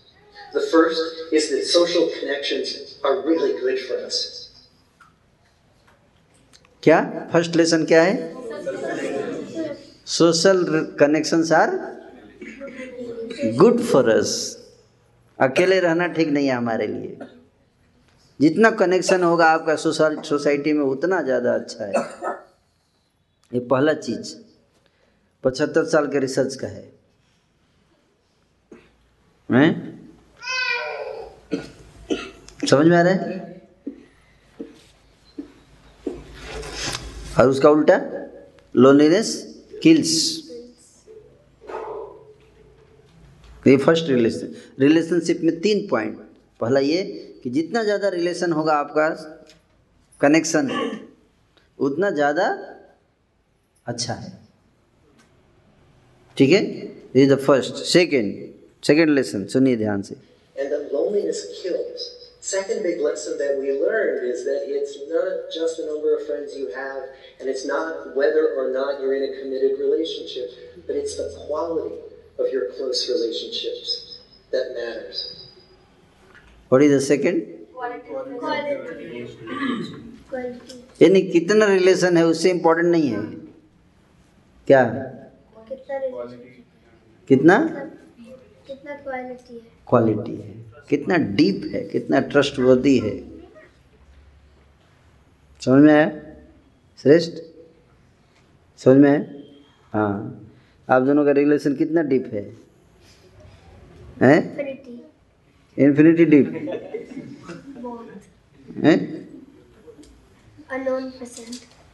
The first is that social connections are really good for us. क्या फ़र्स्ट लेसन क्या है social connections are good for us अकेले रहना ठीक नहीं है हमारे लिए। जितना कनेक्शन होगा आपका सोशल सोसाइटी में उतना ज़्यादा अच्छा है। ये पहला चीज़। पचहत्तर साल के रिसर्च का है। हैं? समझ में आ रहा है? और उसका उल्टा लोनलीनेस किल्स ये फ़र्स्ट रिलेशन रिलेशनशिप में तीन पॉइंट पहला ये कि जितना ज़्यादा रिलेशन होगा आपका कनेक्शन उतना ज़्यादा अच्छा है। ठीक है? ये the first second second lesson सुनिए ध्यान से। And that loneliness kills. Second big lesson that we learned is that it's not just the number of friends you have, and it's not whether or not you're in a committed relationship, but it's the quality of your close relationships that matters. What is the second? यानी कितना relation है उससे important नहीं है क्या कितना कितना quality है क्वालिटी है कितना डीप है कितना ट्रस्टवर्दी है। समझ में आया? श्रेष्ठ? समझ में आया? हाँ। आप दोनों का रिलेशन कितना डीप है? हैं? इन्फिनिटी डीप हैं?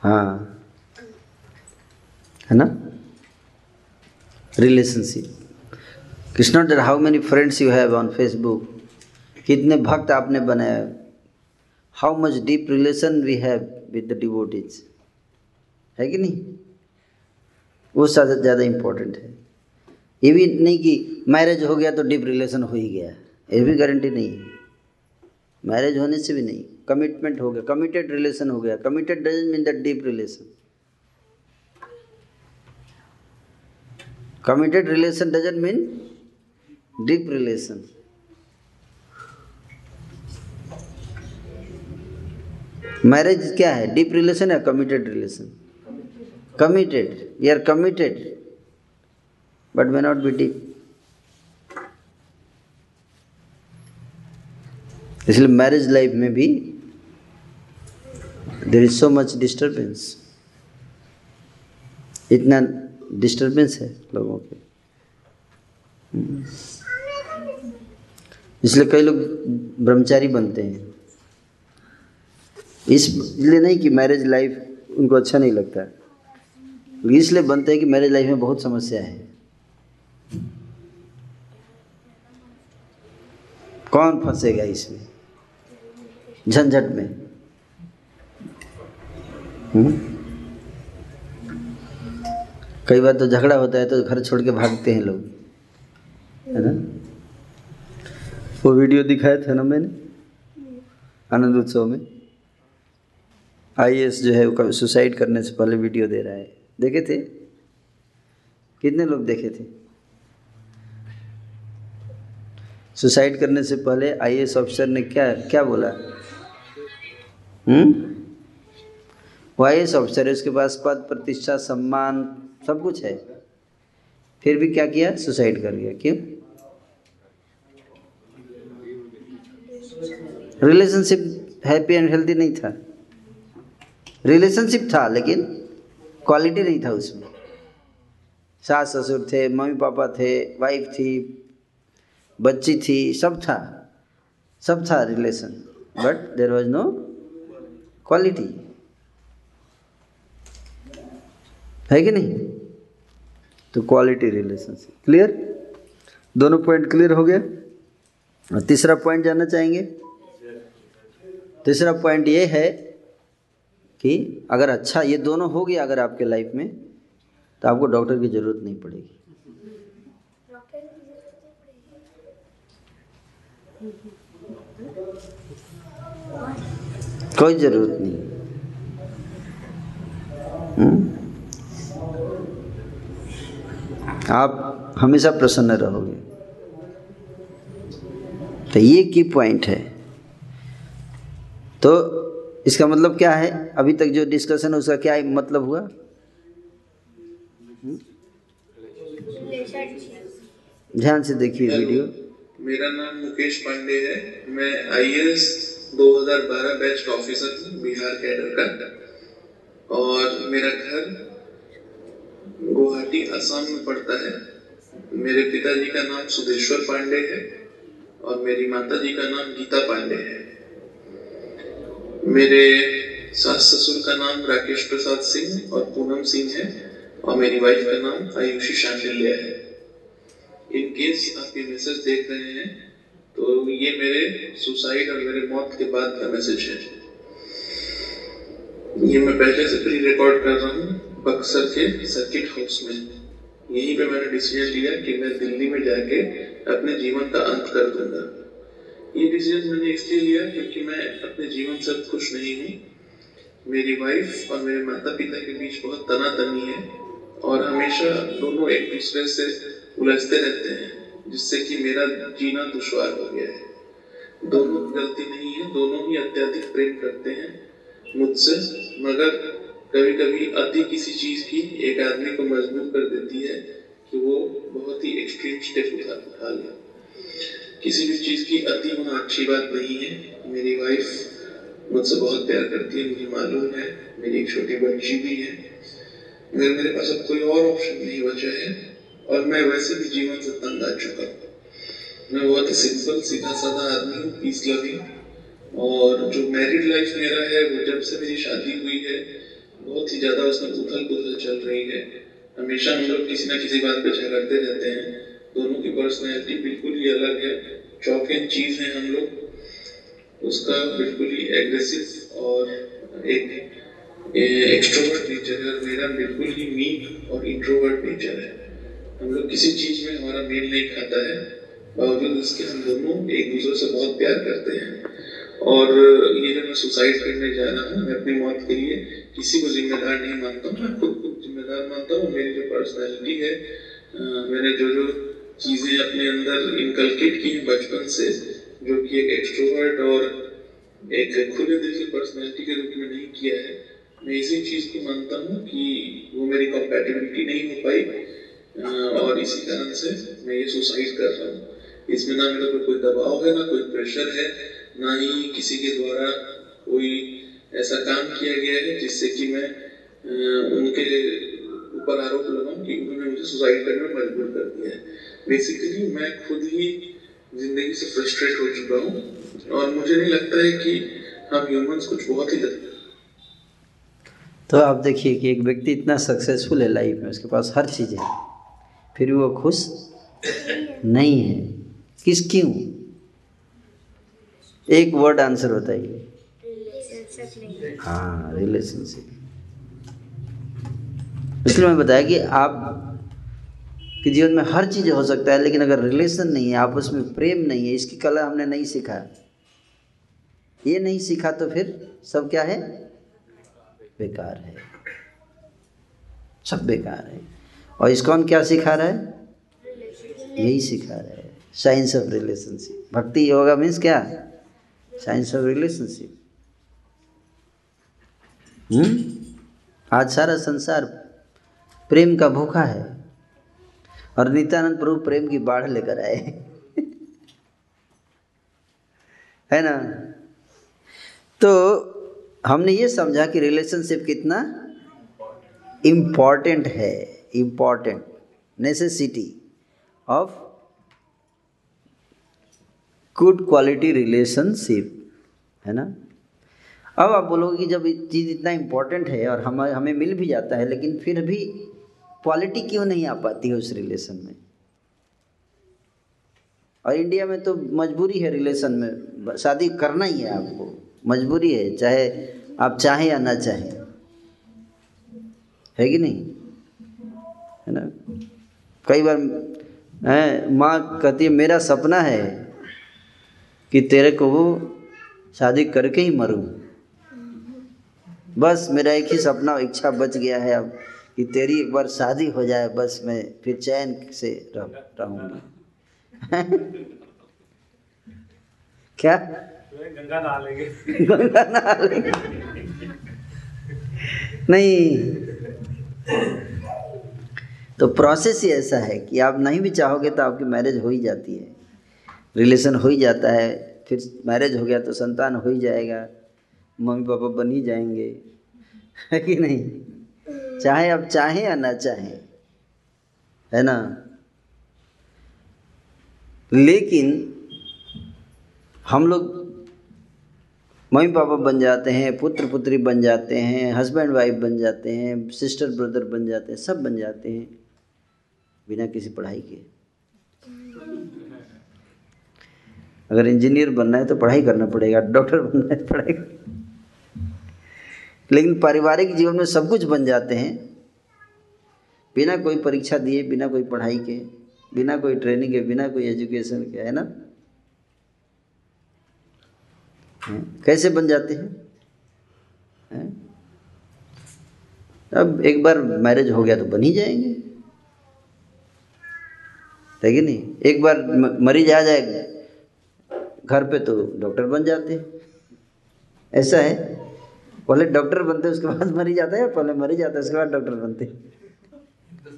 हाँ। है ना? Relationship that how many friends you have on Facebook कितने भक्त आपने बनाए। How much deep relation we have with the devotees है कि नहीं? वो ज़्यादा ज़्यादा इम्पोर्टेंट है। ये भी नहीं कि मैरिज हो गया तो डीप रिलेशन हो ही गया। ये भी गारंटी नहीं है। मैरिज होने से भी नहीं। कमिटमेंट हो गया। कमिटेड रिलेशन हो गया। Committed doesn't mean that deep relation committed relation doesn't mean deep relation marriage क्या है? डीप रिलेशन या committed relation? Committed we are committed but may not be deep इसलिए मैरिज लाइफ में भी there is so much disturbance इतना disturbance है लोगों के। इसलिए कई लोग ब्रह्मचारी बनते हैं। इसलिए नहीं कि मैरिज लाइफ उनको अच्छा नहीं लगता है। इसलिए बनते हैं कि मैरिज लाइफ में बहुत समस्या है। कौन फंसेगा इसमें? झंझट में। हुँ? कई बार तो झगड़ा होता है तो घर छोड़ के भागते हैं लोग। है ना? वो वीडियो दिखाया था ना मैंने? आनंद उत्सव में। आईएएस जो है सुसाइड करने से पहले वीडियो दे रहा है। देखे थे? कितने लोग देखे थे? सुसाइड करने से पहले आईएएस ऑफिसर ने क्या क्या बोला? हम्म? वो आई एस ऑफिसर है, उसके पास पद, प्रतिष्ठा, सम्मान, सब कुछ है। फिर भी क्या किया? सुसाइड कर गया। क्यों? रिलेशनशिप हैप्पी एंड हेल्दी नहीं था। रिलेशनशिप था, लेकिन क्वालिटी नहीं था उसमें। सास ससुर थे, मम्मी पापा थे वाइफ थी, बच्ची थी, सब था। सब था relation but there was no quality है कि नहीं? तो क्वालिटी रिलेशनशिप क्लियर दोनों पॉइंट क्लियर हो गया? और तीसरा पॉइंट जानना चाहेंगे? तीसरा पॉइंट ये है कि अगर अच्छा ये दोनों हो गया अगर आपके लाइफ में तो आपको डॉक्टर की ज़रूरत नहीं पड़ेगी कोई ज़रूरत नहीं हुँ? हम्म? आप हमेशा प्रसन्न रहोगे तो ये की पॉइंट है तो इसका मतलब क्या है? अभी तक जो डिस्कशन है उसका क्या मतलब हुआ? ध्यान से देखिए वीडियो। मेरा नाम मुकेश पांडे है। मैं आईएएस 2012 बैच ऑफिसर हूँ बिहार कैडर का। और मेरा घर गुवाहाटी असम में पड़ता है। मेरे पिताजी का नाम सुधेश्वर पांडे है और मेरी माता जी का नाम गीता पांडे है। मेरे सास ससुर का नाम राकेश प्रसाद सिंह और पूनम सिंह है और मेरी वाइफ का नाम आयुषी शांडिल्य है। इन केस आप ये मैसेज देख रहे हैं तो ये मेरे सुसाइड और मेरे मौत के बाद का मैसेज है। ये मैं पहले से प्री रिकॉर्ड कर रहा हूँ, बक्सर के सर्किट हाउस में। यहीं पे मैंने डिसीज़न लिया कि मैं दिल्ली में जाके अपने जीवन का अंत कर दूँगा। ये डिसीज़न मैंने इसलिए लिया क्योंकि मैं अपने जीवन से खुश नहीं हूँ। मेरी वाइफ और मेरे माता पिता के बीच बहुत तना तनी है और हमेशा दोनों एक दूसरे से उलझते रहते हैं, जिससे कि मेरा जीना दुश्वार हो गया है। दोनों गलती नहीं है, दोनों ही अत्यधिक प्रेम करते हैं मुझसे, मगर कभी कभी अति किसी चीज़ की एक आदमी को मजबूर कर देती है कि वो बहुत ही एक्सट्रीम स्टेप उठा उठा ले। किसी भी चीज़ की अति होना अच्छी बात नहीं है। मेरी वाइफ मुझसे बहुत प्यार करती है, मुझे मालूम है। मेरी एक छोटी बच्ची भी है। मगर मेरे पास अब कोई और ऑप्शन नहीं बचा है, और मैं वैसे भी जीवन से तंग आ चुका मैं बहुत ही सिंपल सीधा साधा आदमी हूँ पीस लविंग और जो मैरिड लाइफ मेरा है, वो जब से मेरी शादी हुई है, बहुत ही ज़्यादा उसमें उथल पुथल चल रही है। हमेशा हम लोग किसी ना किसी बात पे झगड़ते रहते हैं। दोनों की पर्सनैलिटी बिल्कुल ही अलग है। चौक चीज़ है हम लोग, उसका बिल्कुल ही एग्रेसिव और एक एक्सट्रोवर्ट नेचर है मेरा बिल्कुल ही मीक और इंट्रोवर्ट नेचर है। हम लोग किसी चीज़ में हमारा मेल नहीं खाता है, बावजूद उसके हम दोनों एक दूसरे से बहुत प्यार करते हैं। और ये जो मैं सुसाइड करने जा रहा हूँ, मैं अपनी मौत के लिए किसी को जिम्मेदार नहीं मानता हूँ, मैं खुद को जिम्मेदार मानता हूँ, मेरी जो पर्सनैलिटी है मैंने जो जो चीज़ें अपने अंदर इनकलकेट की हैं बचपन से, जो कि एक एक्सट्रोवर्ट और एक खुले दिल की पर्सनैलिटी के रूप में नहीं किया है। मैं इसी चीज़ को मानता हूँ कि वो मेरी कंपेटिबिलिटी नहीं हो पाई और इसी कारण से मैं ये सुसाइड कर रहा हूँ। इसमें ना मेरे को कोई दबाव है, ना कोई प्रेशर है, ना ही किसी के द्वारा कोई ऐसा काम किया गया है जिससे कि मैं उनके ऊपर आरोप लगाऊँ कि उन्होंने मुझे सुसाइड करने में मजबूर कर दिया है। बेसिकली मैं खुद ही ज़िंदगी से फ्रस्ट्रेट हो चुका हूँ और मुझे नहीं लगता है कि हम ह्यूमंस कुछ बहुत ही लगता तो आप देखिए कि एक व्यक्ति इतना सक्सेसफुल है लाइफ में उसके पास हर चीज़ है फिर वो खुश नहीं है। किस क्यों? एक वर्ड आंसर बताइए। हाँ रिलेशनशिप इसलिए मैं बताया कि आप के जीवन में हर चीज़ हो सकता है, लेकिन अगर रिलेशन नहीं है, आपस में प्रेम नहीं है, इसकी कला हमने नहीं सीखा। ये नहीं सीखा तो फिर सब क्या है? बेकार है। सब बेकार है। और इसको हम क्या सिखा रहा है? यही सिखा रहा है। साइंस ऑफ़ रिलेशनशिप भक्ति योगा मीन्स क्या? साइंस ऑफ़ रिलेशनशिप आज सारा संसार प्रेम का भूखा है। और नित्यानंद प्रभु प्रेम की बाढ़ लेकर आए। है ना? तो हमने ये समझा कि रिलेशनशिप कितना इंपॉर्टेंट है important necessity of good quality relationship है ना? अब आप बोलोगे कि जब चीज़ इतना इम्पोर्टेंट है और हम, हमें मिल भी जाता है, लेकिन फिर भी क्वालिटी क्यों नहीं आ पाती है उस रिलेशन में? और इंडिया में तो मजबूरी है रिलेशन में। शादी करना ही है आपको। मजबूरी है, चाहे आप चाहें या ना चाहें। है कि नहीं? है ना? कई बार, है, माँ कहती है, मेरा सपना है कि तेरे को वो शादी करके ही मरूं। बस, मेरा एक ही सपना, इच्छा बच गया है अब। कि तेरी एक बार शादी हो जाए बस मैं फिर चैन से रह रहूँगी। क्या? गंगा नहा लेंगे। गंगा नहा लेंगे। नहीं। तो प्रोसेस ही ऐसा है कि आप नहीं भी चाहोगे तो आपकी मैरिज हो ही जाती है। रिलेशन हो ही जाता है। फिर मैरिज हो गया तो संतान हो ही जाएगा। मम्मी पापा बन ही जाएँगे। है कि नहीं? चाहे आप चाहें या ना चाहें, है ना? लेकिन हम लोग मम्मी पापा बन जाते हैं, पुत्र पुत्री बन जाते हैं हस्बैंड वाइफ बन जाते हैं सिस्टर ब्रदर बन जाते हैं, सब बन जाते हैं बिना किसी पढ़ाई के। अगर इंजीनियर बनना है तो पढ़ाई करना पड़ेगा डॉक्टर बनना है तो पढ़ाई लेकिन पारिवारिक जीवन में सब कुछ बन जाते हैं। बिना कोई परीक्षा दिए, बिना कोई पढ़ाई के, बिना कोई ट्रेनिंग के, बिना कोई एजुकेशन के, है ना? कैसे बन जाते हैं? अब एक बार मैरिज हो गया तो बन ही जाएँगे। है कि नहीं? एक बार मरीज़ आ जाए घर पे तो डॉक्टर बन जाते ऐसा है? पहले डॉक्टर बनते उसके बाद मरी जाता है पहले मरी जाता है उसके बाद डॉक्टर बनते? तो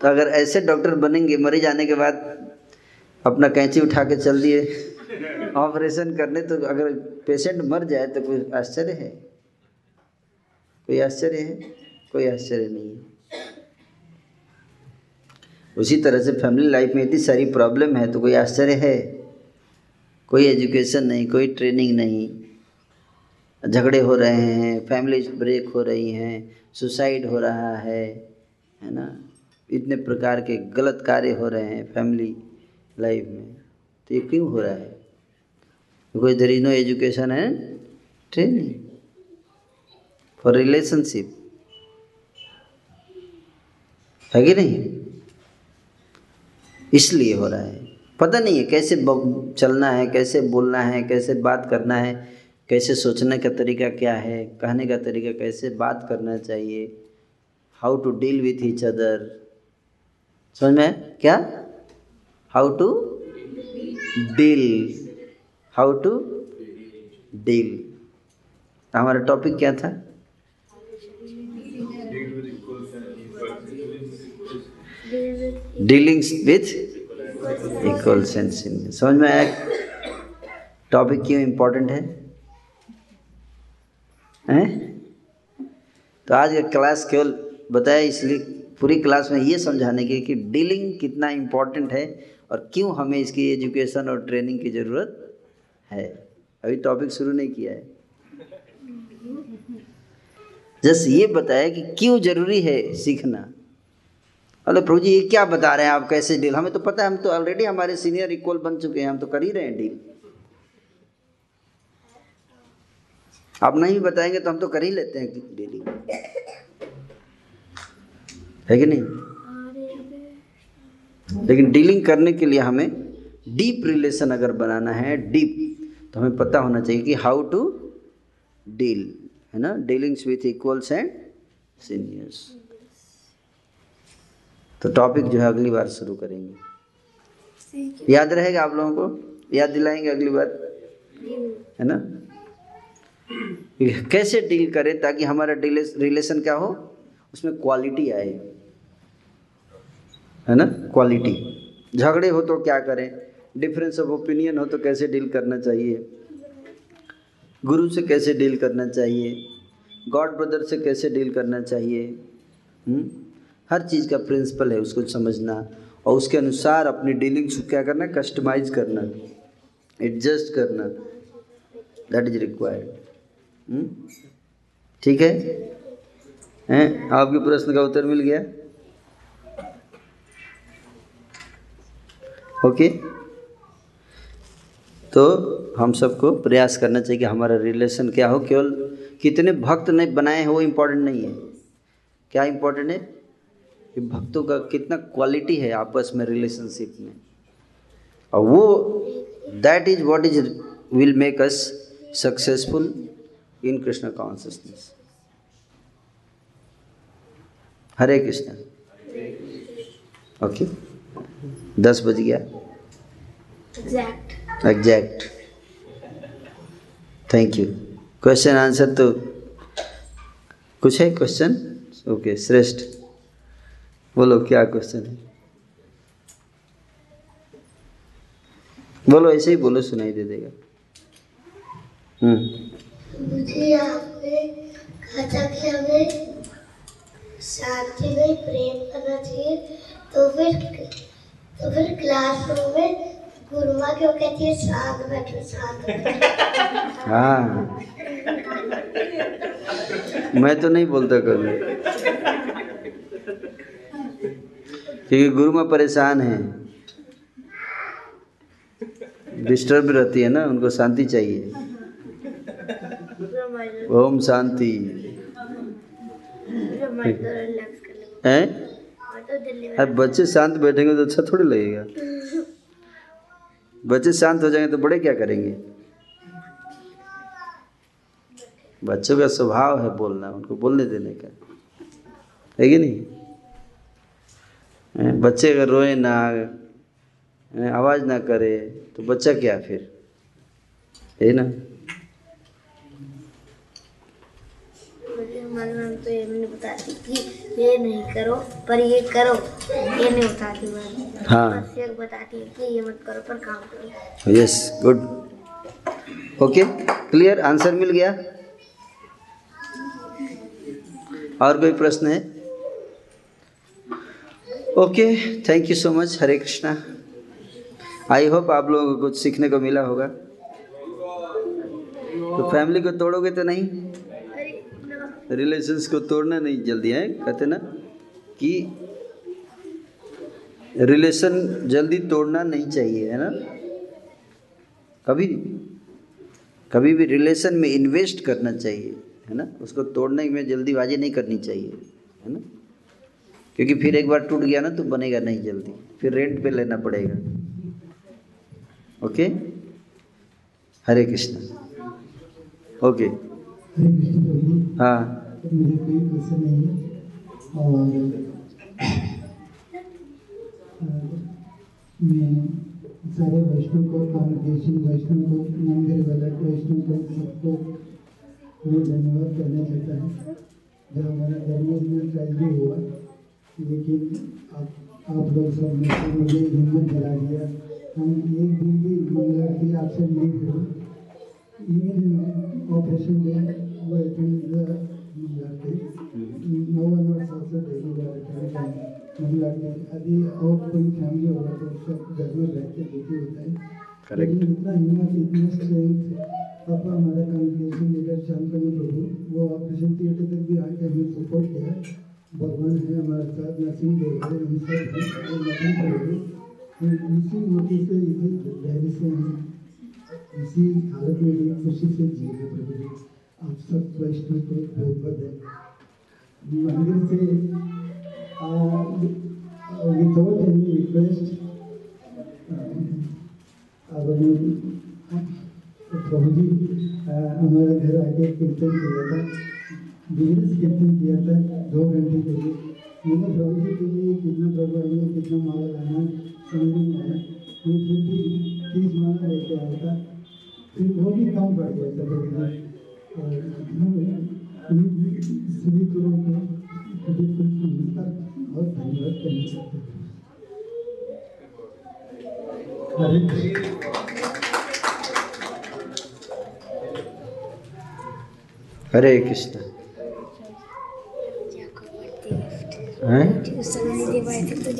तो अगर ऐसे डॉक्टर बनेंगे मरी जाने के बाद अपना कैंची उठा के चल दिए ऑपरेशन करने तो अगर पेशेंट मर जाए तो कोई आश्चर्य है? कोई आश्चर्य है? कोई आश्चर्य नहीं है। उसी तरह से फैमिली लाइफ में इतनी सारी प्रॉब्लम है तो कोई आश्चर्य है? कोई एजुकेशन नहीं, कोई ट्रेनिंग नहीं। झगड़े हो रहे हैं, फैमिली ब्रेक हो रही हैं, सुसाइड हो रहा है है ना? इतने प्रकार के गलत कार्य हो रहे हैं फैमिली लाइफ में। तो ये क्यों हो रहा है? Because there no education and training. For relationship है कि नहीं? इसलिए हो रहा है। पता नहीं है कैसे चलना है कैसे बोलना है कैसे बात करना है कैसे सोचने का तरीका क्या है कहने का तरीका कैसे बात करना चाहिए how to deal with each other समझ में क्या? How to deal how to deal हमारा टॉपिक क्या था? Dealings with equal sense in समझ में आया? टॉपिक क्यों इम्पोर्टेंट है? हैं? तो आज का क्लास केवल बताया इसलिए पूरी क्लास में ये समझाने के कि डीलिंग कितना इम्पोर्टेंट है और क्यों हमें इसकी एजुकेशन और ट्रेनिंग की ज़रूरत है। अभी टॉपिक शुरू नहीं किया है। जस्ट ये बताया कि क्यों ज़रूरी है सीखना। अरे प्रभु जी, ये क्या बता रहे हैं आप? कैसे डील हमें तो पता है, हम तो ऑलरेडी हमारे सीनियर इक्वल बन चुके हैं, हम तो कर ही रहे हैं डील आप नहीं भी बताएँगे तो हम तो कर ही लेते हैं डीलिंग है कि नहीं? लेकिन डीलिंग करने के लिए हमें डीप रिलेशन अगर बनाना है डीप तो हमें पता होना चाहिए कि हाउ टू डील है ना? Dealings with equals and seniors तो टॉपिक जो है अगली बार शुरू करेंगे। याद रहेगा आप लोगों को? याद दिलाएँगे अगली बार? है ना? कैसे डील करें ताकि हमारा रिलेशन क्या हो? उसमें क्वालिटी आए। है ना? क्वालिटी झगड़े हो तो क्या करें? डिफरेंस ऑफ़ ओपिनियन हो तो कैसे डील करना चाहिए? गुरु से कैसे डील करना चाहिए? गॉड ब्रदर से कैसे डील करना चाहिए? हुँ? हर चीज़ का प्रिंसिपल है, उसको समझना और उसके अनुसार अपनी डीलिंग्स को क्या करना कस्टमाइज करना एडजस्ट करना। दैट इज़ रिक्वायर्ड ठीक है? हैं? आपके प्रश्न का उत्तर मिल गया? ओके? तो हम सबको प्रयास करना चाहिए कि हमारा रिलेशन क्या हो, केवल कितने भक्त ने बनाए हैं वो इम्पोर्टेंट नहीं है। क्या इम्पोर्टेंट है? कि भक्तों का कितना क्वालिटी है आपस में रिलेशनशिप में। और वो that is what is will make us successful in Krishna consciousness Hare Krishna okay दस बज गया। Exact exact thank you question answer तो कुछ है? क्वेश्चन ओके श्रेष्ठ। बोलो क्या क्वेश्चन है? बोलो ऐसे ही बोलो सुनाई दे देगा। हम्म। मुझे आपने कहा था कि हमें शांति में प्रेम करना चाहिए। तो फिर तो फिर क्लासरूम में क्यों कहती है शांत बैठो शांत हाँ। मैं तो नहीं बोलता कभी। क्योंकि गुरु माँ परेशान है। डिस्टर्ब रहती है ना, उनको शांति चाहिए। ओम शांति। हैं? अब बच्चे शांत बैठेंगे तो अच्छा थोड़ी लगेगा। बच्चे शांत हो जाएँगे तो बड़े क्या करेंगे? बच्चों का स्वभाव है बोलना, उनको बोलने देने का। है कि नहीं? बच्चे अगर रोए ना आवाज़ ना करे तो बच्चा क्या फिर? है ना? तो ये नहीं बताती कि ये नहीं करो पर ये करो। ये नहीं बताती मैम हाँ। बस ये बताती है कि ये मत करो पर काम करो। Yes good okay clear answer मिल गया? और कोई प्रश्न है? Okay thank you so much Hare Krishna I hope आप लोगों को कुछ सीखने को मिला होगा। तो फैमिली को तोड़ोगे तो नहीं? रिलेशंस को तोड़ना नहीं जल्दी है। कहते ना कि रिलेशन जल्दी तोड़ना नहीं चाहिए, है ना? कभी कभी भी रिलेशन में इन्वेस्ट करना चाहिए, है ना? उसको तोड़ने में जल्दीबाजी नहीं करनी चाहिए, है ना? क्योंकि फिर एक बार टूट गया ना तो बनेगा नहीं जल्दी। फिर रेंट पे लेना पड़ेगा। ओके हरे कृष्ण ओके हाँ। मैं सारे वैष्णव को वैष्णव को, मंदिर वैष्णव को सबको मैं धन्यवाद करना चाहता हूँ। हमारा धर्म में हुआ लेकिन आप आप लोग सब मिलकर मुझे हिम्मत दिला दिया। हम एक दिन भी लड़की आपसे नहीं हुई we attend the Mulati. No one was also daily we attend Mulati. यदि और कोई फैमिली होगा तो सब घर में बैठ के दुखी होता है। लेकिन इतना हिम्मत इतना स्ट्रेंथ अब हमारा कम्युनिकेशन लीडर श्यामकरण प्रभु वो ऑपरेशन थिएटर तक भी आके हमें सपोर्ट किया। भगवान है, हमारे साथ नरसिंह देव है, हम सब नरसिंह प्रभु इसी मोटिव से इसी धैर्य से हम इसी हालत में भी खुशी से जी रहे प्रभु जी। आप सब वैष्णव को बहुत बहुत है। मंदिर से विदाउट एनी रिक्वेस्ट प्रभु जी हमारे घर आके कीर्तन किया था। बिज़नेस कीर्तन किया था दो घंटे के लिए। मैंने प्रभु जी के लिए कितना प्रभु आएँगे कितना माला लाना समझ में नहीं आया। मैं फिर भी तीस माला लेके आया था। फिर वो भी कम पड़ गया था प्रभु जी सभी गुरु को नमस्कार और धन्यवाद करना चाहता हरे कृष्ण। हरे कृष्ण हैं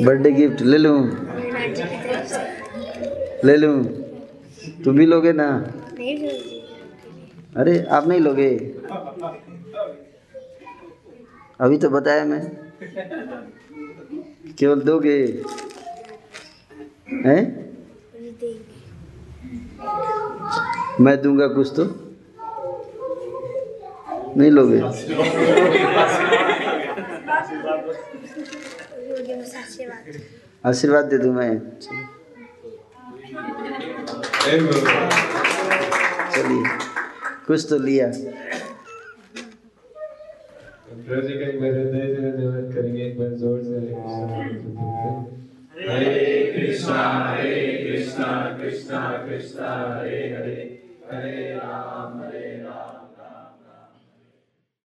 बर्थडे गिफ्ट ले लूँ? ले लूँ? तुम भी लोगे ना? अरे आप नहीं लोगे? अभी तो बताया मैं। केवल दोगे? हैं? मैं दूँगा कुछ तो। नहीं लोगे? आशीर्वाद दे दूँ मैं। चलिए, कुछ तो लिया। प्रभु जी का एक बार हृदय से धन्यवाद करेंगे एक बार ज़ोर से। हरे हरे कृष्णा हरे कृष्णा कृष्णा कृष्णा